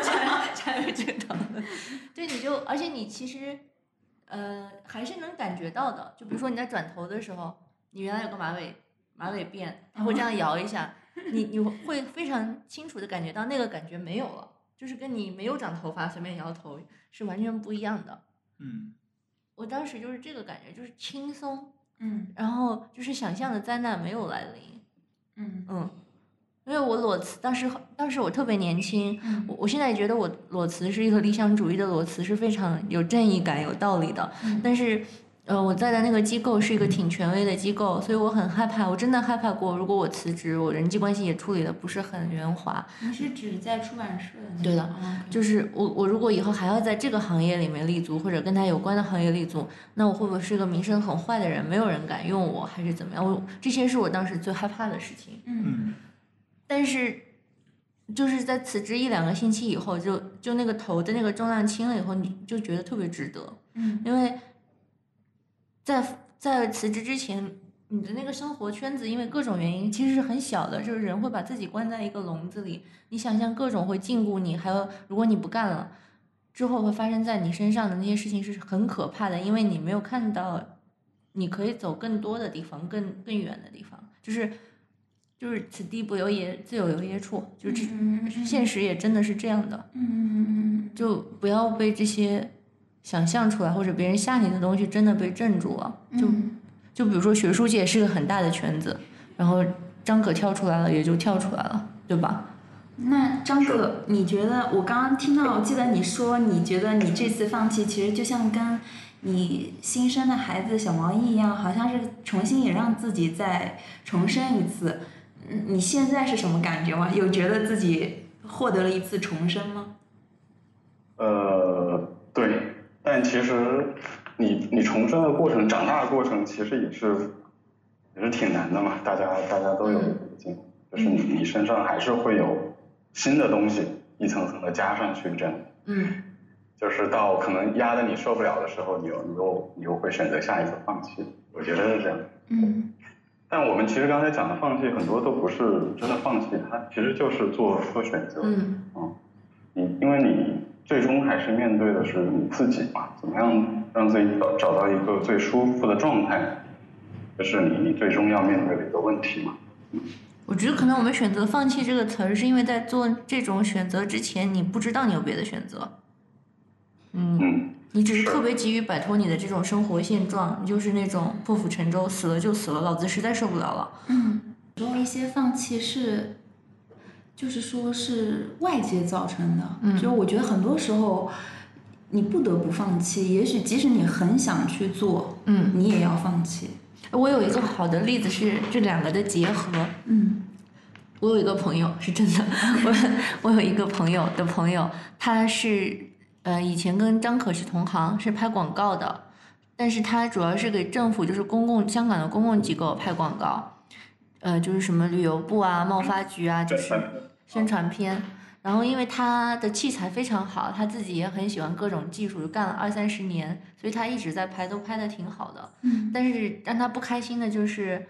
参 参与这个讨论。对，你就而且你其实呃还是能感觉到的，就比如说你在转头的时候，你原来有个马尾马尾辫，它会这样摇一下，你你会非常清楚的感觉到那个感觉没有了，就是跟你没有长头发随便摇头是完全不一样的。嗯，我当时就是这个感觉，就是轻松，嗯然后就是想象的灾难没有来临。嗯嗯，因为我裸辞，当时当时我特别年轻，嗯我我现在也觉得我裸辞是一个理想主义的裸辞，是非常有正义感、有道理的。嗯但是，呃，我在的那个机构是一个挺权威的机构，所以我很害怕，我真的害怕过，如果我辞职，我人际关系也处理的不是很圆滑，你是指在出版社的？对的哦就是我我如果以后还要在这个行业里面立足，或者跟他有关的行业立足，那我会不会是一个名声很坏的人，没有人敢用我，还是怎么样？我这些是我当时最害怕的事情。嗯嗯，但是就是在辞职一两个星期以后，就就那个头的那个重量轻了以后，你就觉得特别值得，嗯因为在在辞职之前，你的那个生活圈子因为各种原因其实是很小的，就是人会把自己关在一个笼子里，你想象各种会禁锢你，还有如果你不干了。之后会发生在你身上的那些事情是很可怕的，因为你没有看到你可以走更多的地方，更更远的地方，就是就是此地不留爷，自有留爷处，就这、嗯现实也真的是这样的，嗯就不要被这些想象出来或者别人吓你的东西真的被镇住了。就嗯就比如说学术界是个很大的圈子，然后张可跳出来了，也就跳出来了，对吧？那张可，你觉得我刚刚听到，我记得你说你觉得你这次放弃，其实就像跟你新生的孩子小毛衣一样，好像是重新也让自己再重生一次。嗯，你现在是什么感觉吗？有觉得自己获得了一次重生吗？呃，对，但其实你你重生的过程、长大的过程，其实也是也是挺难的嘛。大家大家都有这个经历，就是你你身上还是会有新的东西一层层的加上去，这样，嗯就是到可能压得你受不了的时候，你又你又你又会选择下一次放弃。我觉得是这样。嗯但我们其实刚才讲的放弃，很多都不是真的放弃，它其实就是做做选择。嗯嗯，你因为你最终还是面对的是你自己嘛，怎么样让自己找找到一个最舒服的状态，这是你你最终要面对的一个问题嘛。我觉得可能我们选择“放弃”这个词儿，是因为在做这种选择之前，你不知道你有别的选择。嗯，嗯，你只是是特别急于摆脱你的这种生活现状，你就是那种破釜沉舟，死了就死了，老子实在受不了了。嗯，说一些放弃是，就是说是外界造成的。嗯就我觉得很多时候，你不得不放弃。也许即使你很想去做，嗯，你也要放弃。我有一个好的例子是这两个的结合。嗯我有一个朋友是真的，我我有一个朋友的朋友，他是呃以前跟张可是同行，是拍广告的，但是他主要是给政府，就是公共香港的公共机构拍广告，呃就是什么旅游部啊、贸发局啊，就是宣传片。然后因为他的器材非常好，他自己也很喜欢各种技术，干了二三十年，所以他一直在拍，都拍的挺好的。嗯但是让他不开心的就是，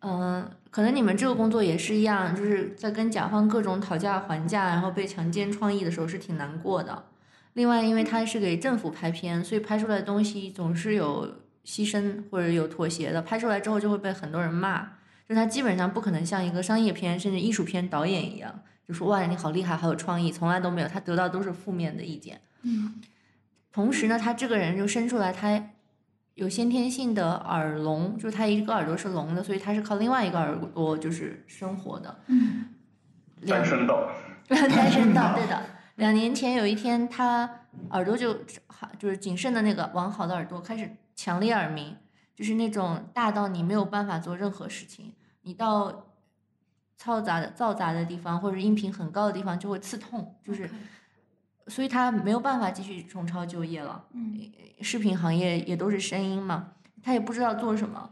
嗯、可能你们这个工作也是一样，就是在跟甲方各种讨价还价，然后被强奸创意的时候是挺难过的。另外，因为他是给政府拍片，所以拍出来的东西总是有牺牲或者有妥协的，拍出来之后就会被很多人骂。就他基本上不可能像一个商业片甚至艺术片导演一样，就说哇你好厉害，好有创意，从来都没有，他得到都是负面的意见。嗯同时呢，他这个人就生出来，他有先天性的耳聋，就是他一个耳朵是聋的，所以他是靠另外一个耳朵就是生活的。嗯两单身到，单声道，对的。两年前有一天，他耳朵就好，就是仅剩的那个完好的耳朵开始强烈耳鸣，就是那种大到你没有办法做任何事情，你到嘈杂的嘈杂的地方或者音频很高的地方就会刺痛，就是，所以他没有办法继续重操旧业了。嗯视频行业也都是声音嘛，他也不知道做什么，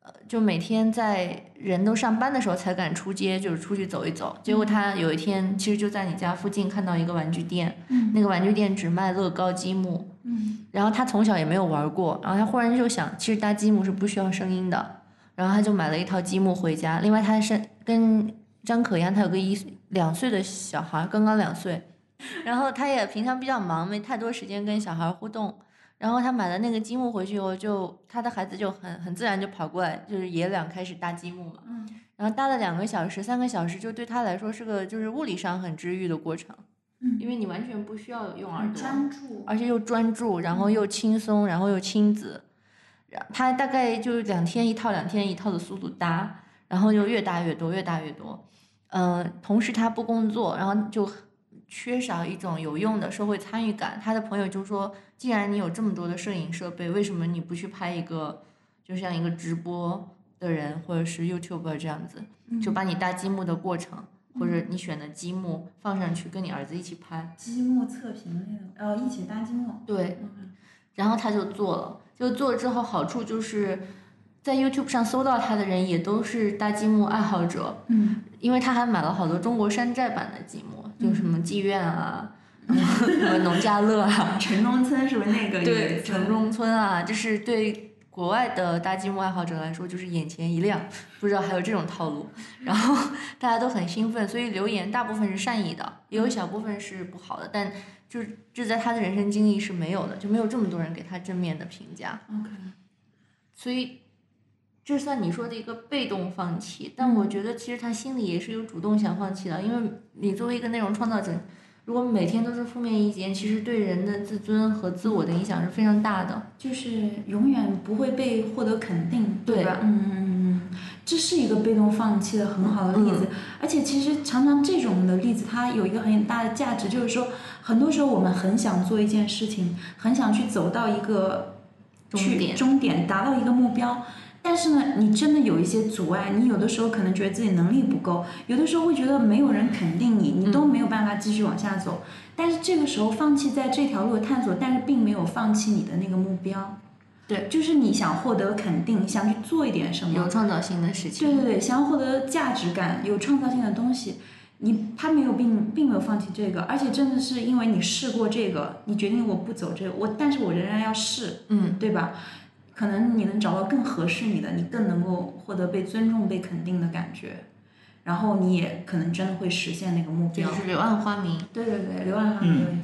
呃，就每天在人都上班的时候才敢出街，就是出去走一走。结果他有一天其实就在你家附近看到一个玩具店，嗯那个玩具店只卖乐高积木，嗯然后他从小也没有玩过，然后他忽然就想，其实搭积木是不需要声音的，然后他就买了一套积木回家。另外他是跟张可一样，他有个一岁两岁的小孩，刚刚两岁，然后他也平常比较忙，没太多时间跟小孩互动。然后他买了那个积木回去以后就，他的孩子就很很自然就跑过来，就是爷俩开始搭积木嘛。嗯然后搭了两个小时、三个小时，就对他来说是个就是物理上很治愈的过程，嗯，因为你完全不需要用耳很朵，专注。而且又专注，然后又轻松，然后又亲子。然他大概就是两天一套，两天一套的速度搭，然后就越搭越多，越搭越多。嗯、同时他不工作，然后就缺少一种有用的社会参与感。他的朋友就说：“既然你有这么多的摄影设备，为什么你不去拍一个，就像一个直播的人，或者是 YouTuber 这样子，就把你搭积木的过程，或者你选的积木放上去，跟你儿子一起拍。”积木测评类的，哦，一起搭积木。对，嗯然后他就做了，就做了之后好处就是，在 YouTube 上搜到他的人也都是搭积木爱好者，嗯。因为他还买了好多中国山寨版的积木，就什么妓院啊，什么农家乐啊，城中村是不是那个？对，城中村啊，就是对国外的搭积木爱好者来说，就是眼前一亮，不知道还有这种套路，然后 大家都很兴奋，所以留言大部分是善意的，也有一小部分是不好的，但就是这在他的人生经历是没有的，就没有这么多人给他正面的评价，OK，所以这算你说的一个被动放弃，但我觉得其实他心里也是有主动想放弃的，因为你作为一个内容创造者，如果每天都是负面意见，其实对人的自尊和自我的影响是非常大的。就是永远不会被获得肯定，对吧？嗯嗯嗯嗯，这是一个被动放弃的很好的例子。而且其实常常这种的例子，它有一个很大的价值，就是说，很多时候我们很想做一件事情，很想去走到一个去终点终点，达到一个目标。但是呢，你真的有一些阻碍，你有的时候可能觉得自己能力不够，有的时候会觉得没有人肯定你，你都没有办法继续往下走。但是这个时候放弃在这条路的探索，但是并没有放弃你的那个目标。对就是你想获得肯定，想去做一点什么，有创造性的事情。对对对，想要获得价值感，有创造性的东西，你他没有并并没有放弃这个，而且真的是因为你试过这个，你决定我不走这个，我但是我仍然要试，嗯，对吧？可能你能找到更合适你的，你更能够获得被尊重、被肯定的感觉，然后你也可能真的会实现那个目标。就是柳暗花明。对对对，柳暗花明。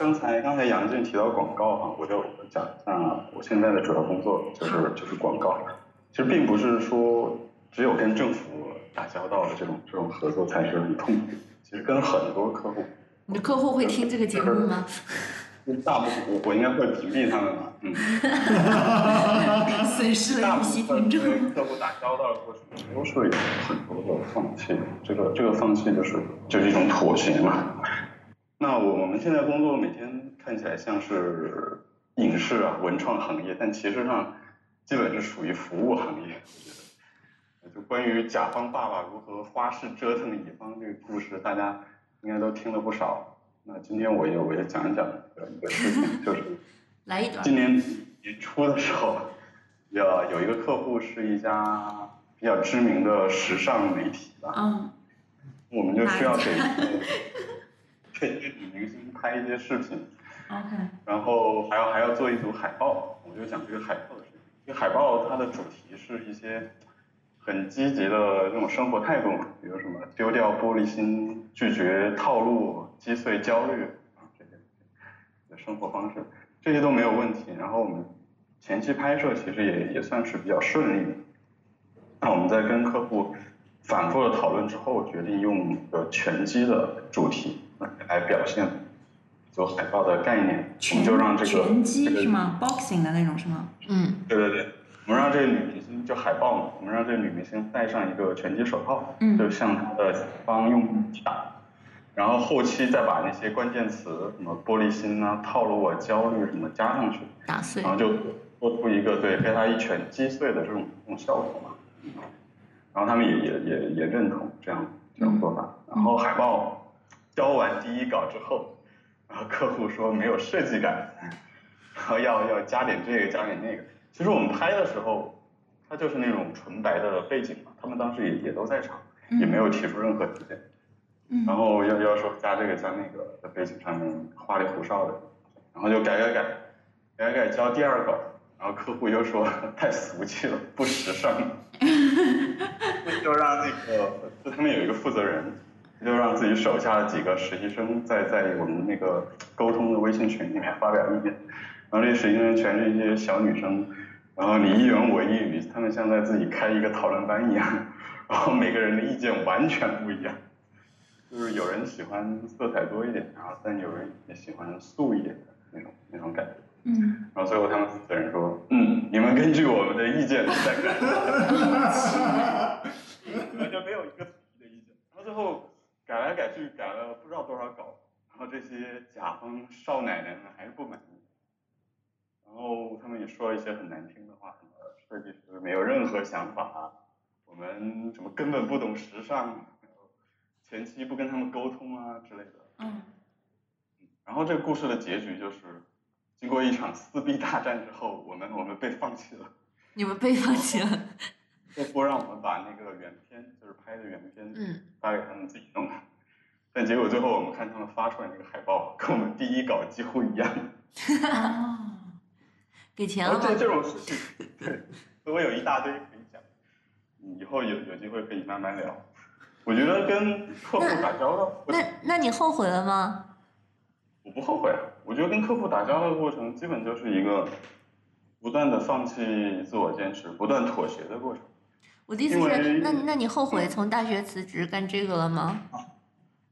刚才刚才杨静提到广告哈，我就讲一下我现在的主要工作就是就是广告。其实并不是说只有跟政府打交道的这种这种合作才是很痛苦，其实跟很多客户，你的客户会听这个节目吗？大部分我我应该会屏蔽他们吧，嗯，损失大部了一批分听众。跟客户打交道的过程中都是有很多的放弃，这个这个放弃就是就是一种妥协嘛。那我我们现在工作每天看起来像是影视啊文创行业，但其实上基本是属于服务行业。我觉得，就关于甲方爸爸如何花式折腾乙方这个故事，大家应该都听了不少。那今天我也我也讲一讲一个事情，就是 来一段。今年年初的时候，有有一个客户是一家比较知名的时尚媒体吧，嗯我们就需要给给女明星拍一些视频，，OK，然后还要还要做一组海报，我就讲这个海报的事情。这个海报它的主题是一些很积极的那种生活态度嘛，比如什么丢掉玻璃心、拒绝套路、击碎焦虑啊这些生活方式，这些都没有问题。然后我们前期拍摄其实也也算是比较顺利的。那我们在跟客户反复的讨论之后，决定用一个拳击的主题来表现做海报的概念，我们就让这个拳击这个是吗？boxing 的那种是吗？嗯，对对对，我们让这个女明星就海报嘛，我们让这个女明星戴上一个拳击手套，嗯就向她的甲方用去打，然后后期再把那些关键词什么玻璃心啊、套路啊、焦虑什么加上去，打碎然。后就做出一个对被她一拳击碎的这种这种效果嘛。然后他们也也也也认同这样这种做法。然后海报交完第一稿之后，然后客户说没有设计感，然后要要加点这个加点那个。其实我们拍的时候，它就是那种纯白的背景嘛，他们当时也也都在场，也没有提出任何意见。嗯然后要要说加这个加那个，在背景上面花里胡哨的，然后就改改改，改改改交第二稿，然后客户又说 太俗气了，不时尚，就让那个就他们有一个负责人，就让自己手下的几个实习生在在我们那个沟通的微信群里面发表意见，然后这实习生全是一些小女生，然后你一言我一语，他们像在自己开一个讨论班一样，然后每个人的意见完全不一样。就是有人喜欢色彩多一点，然后但有人也喜欢素一点的那种那种感觉。嗯，然后最后他们四个人说，嗯，你们根据我们的意见再改，完全没有一个统一的意见。然后最后改来改去，改了不知道多少稿，然后这些甲方少奶奶们还是不满意。然后他们也说了一些很难听的话，什么设计师没有任何想法，我们什么根本不懂时尚，前期不跟他们沟通啊之类的。嗯，然后这个故事的结局就是，经过一场撕逼大战之后，我们我们被放弃了，你们被放弃了。客户让我们把那个原片，就是拍的原片，嗯，发给他们自己弄。但结果最后我们看他们发出来那个海报，跟我们第一稿几乎一样。哦，给钱了吗？而且这种事情，对，我有一大堆可以讲，嗯以后有有机会可以慢慢聊。我觉得跟客户打交道，我那那你后悔了吗？我不后悔啊。我觉得跟客户打交道的过程，基本就是一个不断的放弃自我坚持、不断妥协的过程。我的意思是，那那你后悔从大学辞职干这个了吗？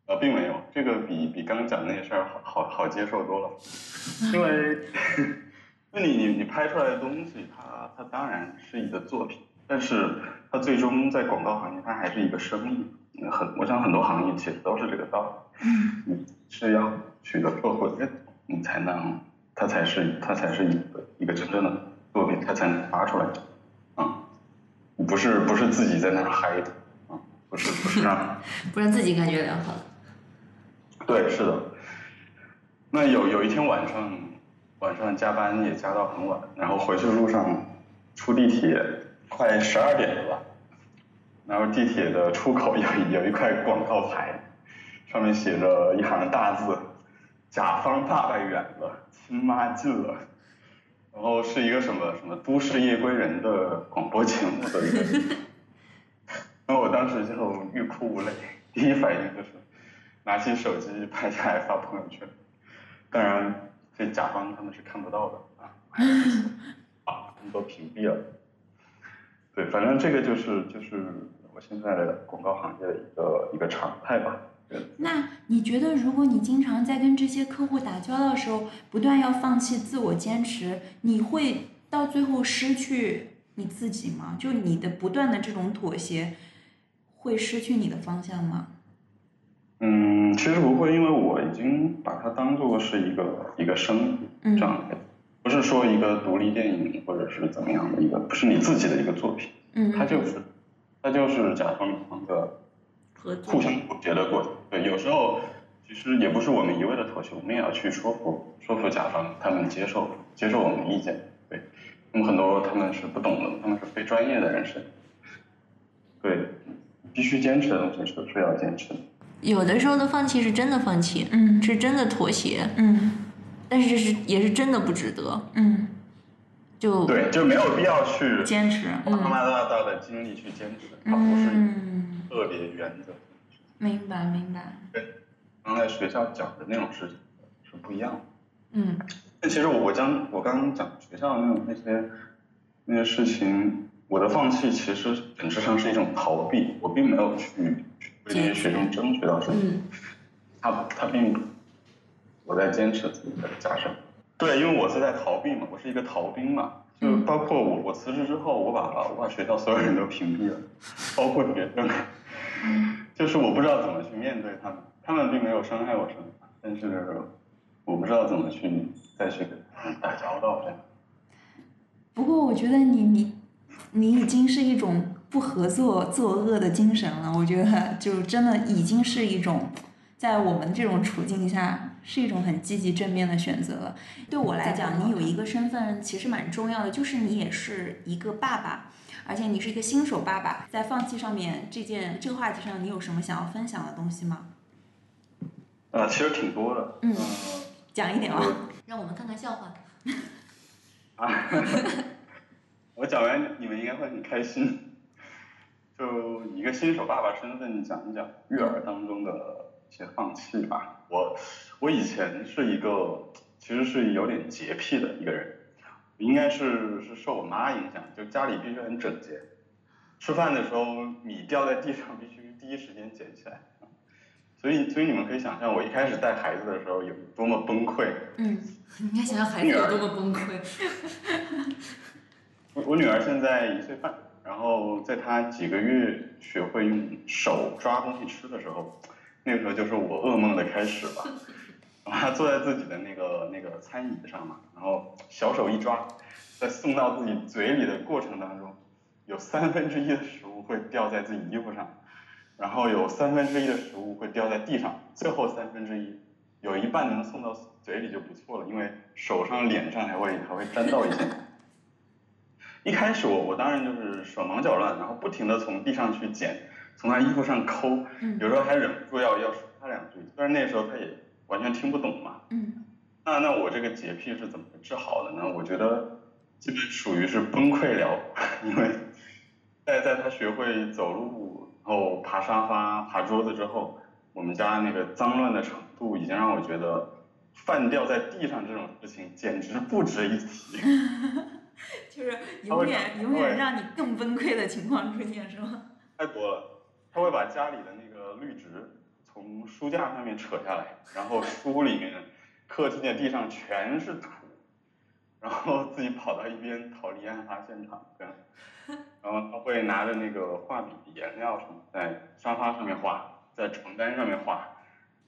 呃，并没有，这个比比刚刚讲的那些事儿好好好接受多了，因为，那你你你拍出来的东西，它它当然是一个作品，但是它最终在广告行业，它还是一个生意。嗯很，我想很多行业其实都是这个道理，你是要取得客户的认同，你才能，它才是它才是一个一个真正的作品，它才能发出来，啊、不是不是自己在那儿嗨的，啊、不是不是让。不让自己感觉良好。对，是的。那有有一天晚上，晚上加班也加到很晚，然后回去的路上，出地铁快十二点了吧，然后地铁的出口有有一块广告牌，上面写着一行大字：“甲方爸爸远了，亲妈近了。”然后是一个什么什么都市夜归人的广播节目的一个，然后我当时就欲哭无泪，第一反应就是拿起手机拍下来发朋友圈。当然，这甲方他们是看不到的啊，啊，他们都屏蔽了。对，反正这个就是就是我现在的广告行业的一个一个常态吧。对那你觉得，如果你经常在跟这些客户打交道的时候，不断要放弃自我坚持，你会到最后失去你自己吗？就你的不断的这种妥协，会失去你的方向吗？嗯，其实不会，因为我已经把它当做是一个一个生意嗯这样的，不是说一个独立电影或者是怎么样的一个，不是你自己的一个作品，嗯，它就是它就是甲方乙方的合作互相妥协的过程。对，有时候其实也不是我们一味的妥协，我们也要去说服说服甲方，他们接受接受我们的意见。对，那么很多他们是不懂的，他们是非专业的人士。对，必须坚持的东西是是要坚持的。有的时候的放弃是真的放弃，嗯是真的妥协，嗯但是这是也是真的不值得。嗯，就对，就没有必要去坚持，花大大的精力去坚持，它不是嗯，特别原则。明白明白，跟刚才学校讲的那种事情是不一样的。嗯但其实我将我刚刚讲学校的那种那些那些事情，我的放弃其实本质上是一种逃避，我并没有去去为那些学生争取到什么。嗯他他并我在坚持自己的价值。对，因为我是在逃避嘛，我是一个逃兵嘛。就嗯包括我，我辞职之后，我把我把学校所有人都屏蔽了，包括学生。就是我不知道怎么去面对他们，他们并没有伤害我什么，但是我不知道怎么去再去跟他们打交道这样。不过我觉得你你你已经是一种不合作作恶的精神了，我觉得就真的已经是一种在我们这种处境下是一种很积极正面的选择了。对我来讲，你有一个身份其实蛮重要的，就是你也是一个爸爸。而且你是一个新手爸爸，在放弃上面这件这个话题上，你有什么想要分享的东西吗？啊、其实挺多的。嗯呃讲一点啊。让我们看看笑话。啊，我讲完你们应该会很开心。就以一个新手爸爸身份讲一讲育儿当中的一些放弃吧。我我以前是一个其实是有点洁癖的一个人，应该是是受我妈影响，就家里必须很整洁。吃饭的时候米掉在地上必须第一时间捡起来。所以所以你们可以想象我一开始带孩子的时候有多么崩溃。嗯你应该想象孩子有多么崩溃。我我女儿现在一岁半，然后在她几个月学会用手抓东西吃的时候，那个时候就是我噩梦的开始吧。然后她坐在自己的那个那个餐椅上嘛，然后小手一抓，在送到自己嘴里的过程当中，有三分之一的食物会掉在自己衣服上，然后有三分之一的食物会掉在地上，最后三分之一有一半能送到嘴里就不错了，因为手上、脸上还会还会沾到一些。一开始我我当然就是手忙脚乱，然后不停的从地上去捡，从他衣服上抠，嗯有时候还忍不住要要说他两句，虽然那时候他也完全听不懂嘛。嗯那那我这个洁癖是怎么治好的呢？我觉得基本属于是崩溃疗，因为在在他学会走路，然后爬沙发、爬桌子之后，我们家那个脏乱的程度已经让我觉得饭掉在地上这种事情简直不值一提。就是永远永远让你更崩溃的情况出现，是吗？太多了，他会把家里的那个绿植从书架上面扯下来，然后书里面、客厅的地上全是土，然后自己跑到一边逃离案发现场，这样，然后他会拿着那个画笔、颜料什么，在沙发上面画，在床单上面画，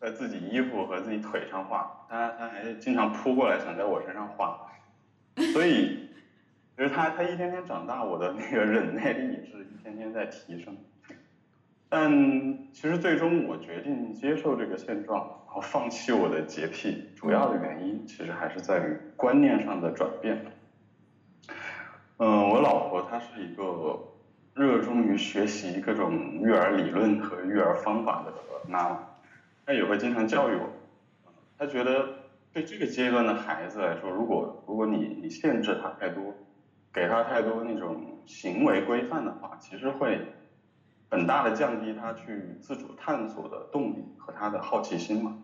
在自己衣服和自己腿上画，他他还经常扑过来想在我身上画，所以。其实他他一天天长大，我的那个忍耐力也是一天天在提升。但其实最终我决定接受这个现状，然后放弃我的洁癖，主要的原因其实还是在于观念上的转变。嗯，我老婆她是一个热衷于学习各种育儿理论和育儿方法的妈妈，她也会经常教育我。她觉得对这个阶段的孩子来说，如果如果你你限制他太多，给他太多那种行为规范的话，其实会很大的降低他去自主探索的动力和他的好奇心嘛。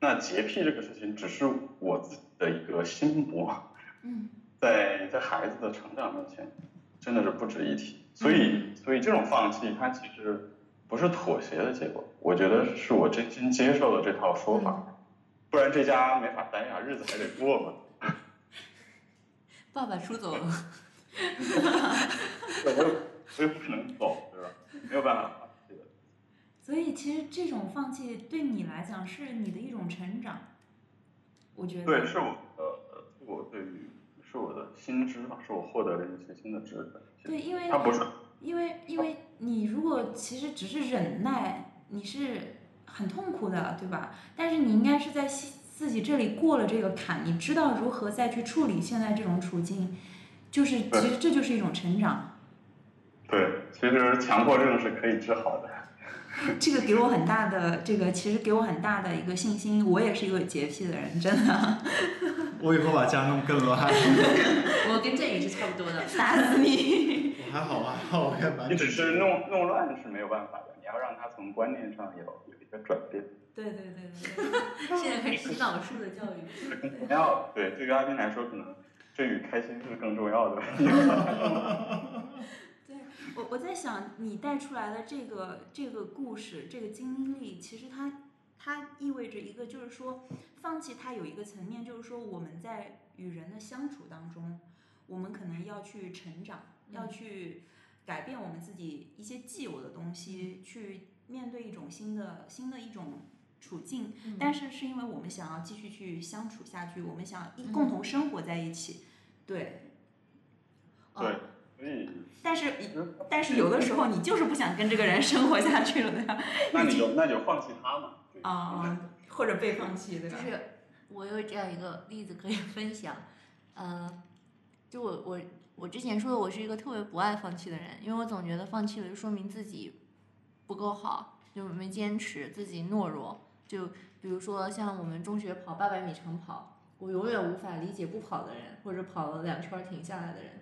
那洁癖这个事情只是我自己的一个心魔，嗯 在在孩子的成长面前，真的是不值一提。所以所以这种放弃，它其实不是妥协的结果，我觉得是我真心接受了这套说法，不然这家没法待呀，日子还得过嘛。爸爸出走了，我又我又不可能走，对吧？没有办法。所以其实这种放弃对你来讲是你的一种成长，我觉得。对，是我呃，是我对于是我的新知吧，是我获得了一些新的知识。对，因为它不是因为因为你如果其实只是忍耐，你是很痛苦的，对吧？但是你应该是在自自己这里过了这个坎，你知道如何再去处理现在这种处境，就是其实这就是一种成长。对，其实强迫症是可以治好的。这个给我很大的这个，其实给我很大的一个信心。我也是一个有洁癖的人，真的，我以后把家弄更乱。我跟振宇是差不多的。打死你！我还好啊，我还蛮你只是弄弄乱是没有办法的，你要让他从观念上有有一个转变。对对对对对。现在开始洗脑式的教育。要。对，对于阿斌来说，可能振宇开心是更重要的。对我我在想，你带出来的这个这个故事，这个经历，其实它它意味着一个，就是说，放弃它有一个层面，就是说我们在与人的相处当中，我们可能要去成长，要去改变我们自己一些既有的东西，去面对一种新的新的一种处境。但是是因为我们想要继续去相处下去，我们想一共同生活在一起，对。对，所以但是，但是有的时候你就是不想跟这个人生活下去了，对吧？那你就那就放弃他嘛。啊啊，或者被放弃，对吧？就是我有这样一个例子可以分享，呃，就我我我之前说的，我是一个特别不爱放弃的人，因为我总觉得放弃了就说明自己不够好，就没坚持，自己懦弱。就比如说像我们中学跑八百米长跑，我永远无法理解不跑的人，或者跑了两圈儿停下来的人。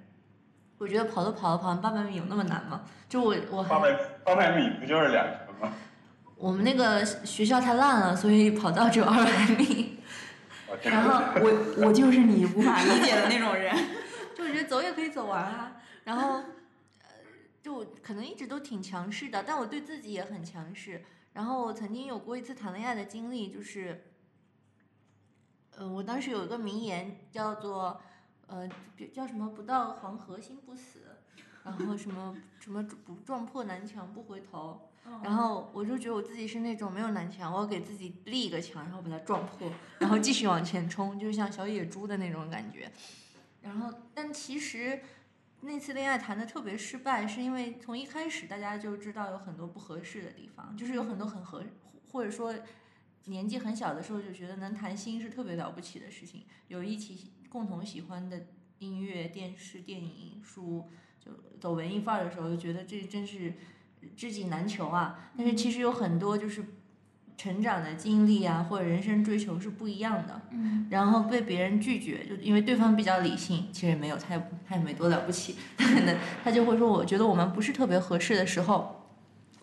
我觉得跑都跑了，跑完八百米有那么难吗？就我我还八百八百米不就是两圈吗？我们那个学校太烂了，所以跑道只有二百米。然后我我就是你无法理解的那种人。就我觉得走也可以走完啊。然后，呃，就可能一直都挺强势的，但我对自己也很强势。然后我曾经有过一次谈恋爱的经历，就是，呃，我当时有一个名言叫做，呃，叫什么“不到黄河心不死”，然后什么什么“不撞破南墙不回头”。然后我就觉得我自己是那种没有南墙，我要给自己立一个墙，然后把它撞破，然后继续往前冲，就像小野猪的那种感觉。然后，但其实那次恋爱谈的特别失败，是因为从一开始大家就知道有很多不合适的地方，就是有很多很合，或者说年纪很小的时候就觉得能谈心是特别了不起的事情，有一起共同喜欢的音乐、电视、电影、书，就走文艺范儿的时候，就觉得这真是知己难求啊。但是其实有很多就是成长的经历啊，或者人生追求是不一样的。嗯然后被别人拒绝，就因为对方比较理性，其实也没有，他也他也没多了不起，他 可能他就会说，我觉得我们不是特别合适的时候，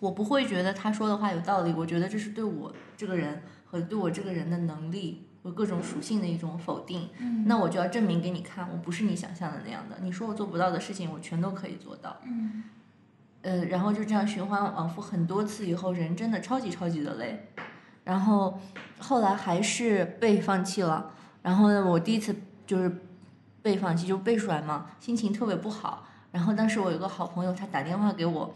我不会觉得他说的话有道理，我觉得这是对我这个人和对我这个人的能力和各种属性的一种否定，嗯那我就要证明给你看，我不是你想象的那样的，你说我做不到的事情，我全都可以做到，嗯呃，然后就这样循环往复很多次以后，人真的超级超级的累，然后后来还是被放弃了。然后呢，我第一次就是被放弃，就被甩嘛，心情特别不好。然后当时我有个好朋友，他打电话给我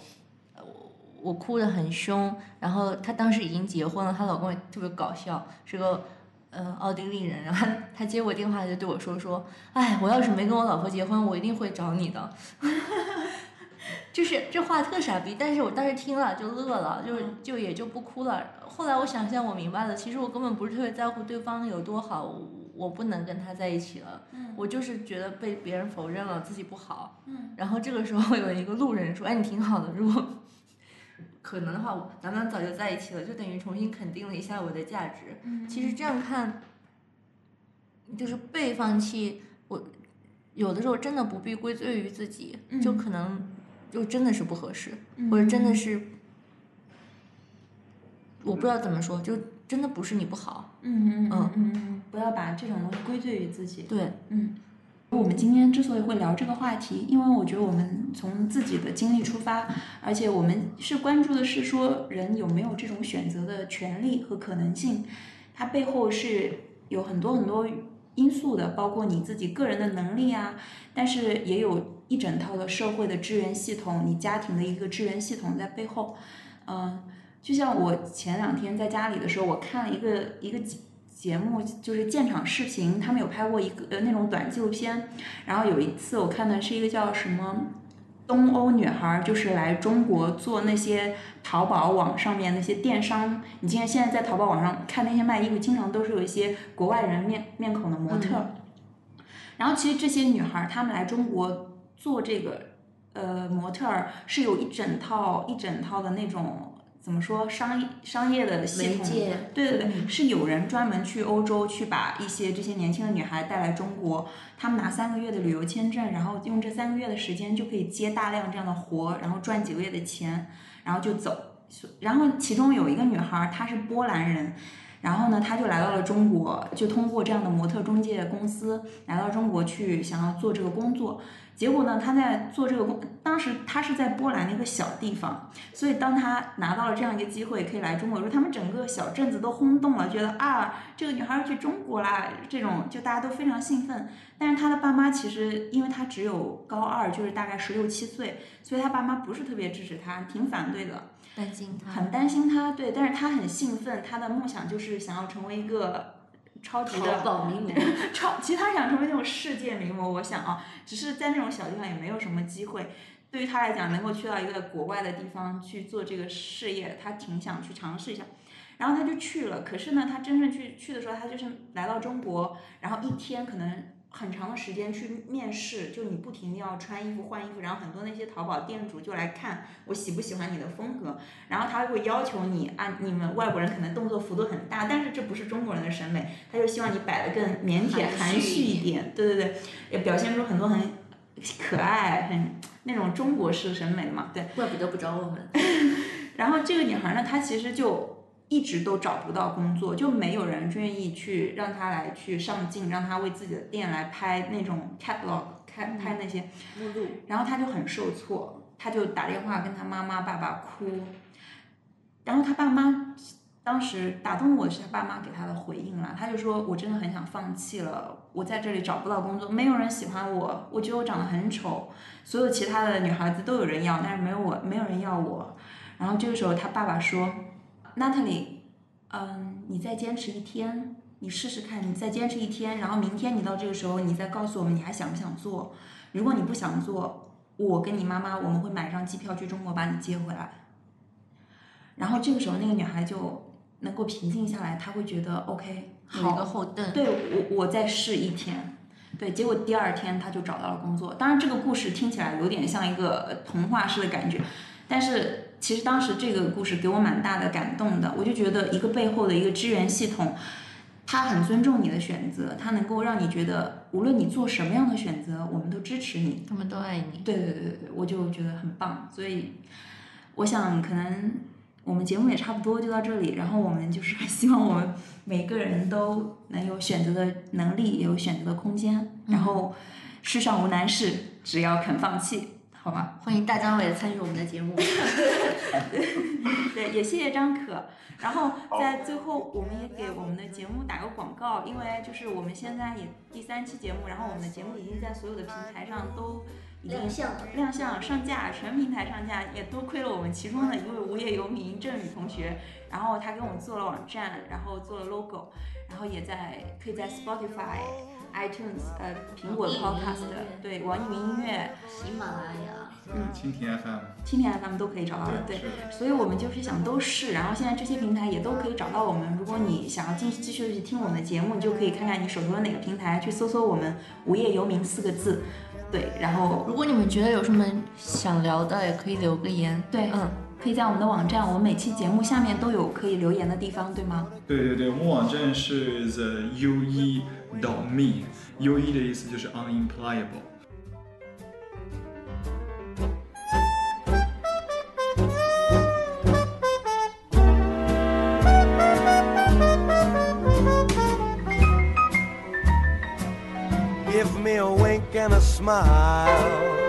我哭得很凶。然后她当时已经结婚了，她老公也特别搞笑，是个呃奥地利人。然后他接我电话就对我说说，哎，我要是没跟我老婆结婚，我一定会找你的。就是这话特傻逼，但是我当时听了就乐了，就就也就不哭了。后来我想想，我明白了，其实我根本不是特别在乎对方有多好，我我不能跟他在一起了，嗯我就是觉得被别人否认了，自己不好。嗯然后这个时候有一个路人说：“哎，你挺好的，如果可能的话，咱们早就在一起了，就等于重新肯定了一下我的价值。”嗯。其实这样看，就是被放弃，我有的时候真的不必归罪于自己，就嗯可能就真的是不合适，嗯。或者真的是我不知道怎么说，就真的不是你不好。嗯嗯嗯。嗯嗯，不要把这种东西归罪于自己。对，嗯，我们今天之所以会聊这个话题，因为我觉得我们从自己的经历出发，而且我们是关注的是说人有没有这种选择的权利和可能性，它背后是有很多很多因素的，包括你自己个人的能力啊，但是也有一整套的社会的支援系统，你家庭的一个支援系统在背后，嗯、就像我前两天在家里的时候，我看了一个一个节节目，就是现场视频，他们有拍过一个呃那种短纪录片。然后有一次我看的是一个叫什么东欧女孩儿，就是来中国做那些淘宝网上面那些电商。你现在现在在淘宝网上看那些卖衣服，经常都是有一些国外人面面孔的模特儿。然后其实这些女孩儿她们来中国做这个呃模特儿是有一整套一整套的那种怎么说商业商业的系统，对对对，是有人专门去欧洲去把一些这些年轻的女孩带来中国，他们拿三个月的旅游签证，然后用这三个月的时间就可以接大量这样的活，然后赚几个月的钱，然后就走。然后其中有一个女孩，她是波兰人，然后呢，她就来到了中国，就通过这样的模特中介公司来到中国去想要做这个工作。结果呢，他在做这个工，当时他是在波兰的一个小地方，所以当他拿到了这样一个机会，可以来中国的时候，他们整个小镇子都轰动了，觉得啊，这个女孩要去中国啦，这种就大家都非常兴奋。但是他的爸妈其实，因为他只有高二，就是大概十六七岁，所以他爸妈不是特别支持他，挺反对的。担心他。很担心他，对，但是他很兴奋，他的梦想就是想要成为一个超级淘的宝名模，超，其实他想成为那种世界名模，我想啊，只是在那种小地方也没有什么机会。对于他来讲，能够去到一个国外的地方去做这个事业，他挺想去尝试一下。然后他就去了，可是呢，他真正去去的时候，他就是来到中国，然后一天可能很长的时间去面试，就你不停的要穿衣服换衣服，然后很多那些淘宝店主就来看我喜不喜欢你的风格，然后他会要求你啊，你们外国人可能动作幅度很大，但是这不是中国人的审美，他就希望你摆得更腼腆含含蓄一点，对对对，也表现出很多很可爱、很那种中国式审美嘛，对。怪不得不找我们。然后这个女孩呢，她其实就一直都找不到工作，就没有人愿意去让他来去上镜，让他为自己的店来拍那种 catalog，拍拍那些，目录，然后他就很受挫，他就打电话跟他妈妈、爸爸哭，然后他爸妈当时打动我的是他爸妈给他的回应啦，他就说我真的很想放弃了，我在这里找不到工作，没有人喜欢我，我觉得我长得很丑，所有其他的女孩子都有人要，但是没有我，没有人要我。然后这个时候，他爸爸说：“Natalie，嗯，你再坚持一天，你试试看，你再坚持一天，然后明天你到这个时候，你再告诉我们你还想不想做。如果你不想做，我跟你妈妈我们会买张机票去中国把你接回来。”然后这个时候，那个女孩就能够平静下来，她会觉得 OK，有一个好，后盾。对我，我再试一天。对，结果第二天她就找到了工作。当然，这个故事听起来有点像一个呃童话式的感觉，但是其实当时这个故事给我蛮大的感动的。我就觉得一个背后的一个支援系统，它很尊重你的选择，它能够让你觉得无论你做什么样的选择，我们都支持你。他们都爱你。对对对对对，我就觉得很棒。所以，我想可能我们节目也差不多就到这里。然后我们就是希望我们每个人都能有选择的能力，也有选择的空间。然后世上无难事，只要肯放弃，好吧？欢迎大张伟参与我们的节目。对，也谢谢张可。然后在最后，我们也给我们的节目打个广告，因为就是我们现在也第三期节目，然后我们的节目已经在所有的平台上都已经亮相了亮相上架，全平台上架，也多亏了我们其中的一位无业游民郑宇同学，然后他给我们做了网站，然后做了 logo，然后也在可以在 Spotify。iTunes 呃苹果 Podcast，对网易云音乐、喜马拉雅，嗯蜻蜓 FM，蜻蜓 FM 都可以找到的。对，所以我们就是想都试，然后现在这些平台也都可以找到我们。如果你想要继继续去听我们的节目，你就可以看看你手头的哪个平台，去搜索我们“无业游民”四个字，对，然后如果你们觉得有什么想聊的，也可以留个言。对嗯，可以在我们的网站，我们每期节目下面都有可以留言的地方，对吗？对对对，我们网站是 the u e dot me，u e 的意思就是 unemployable。 Give me a wink and a smile.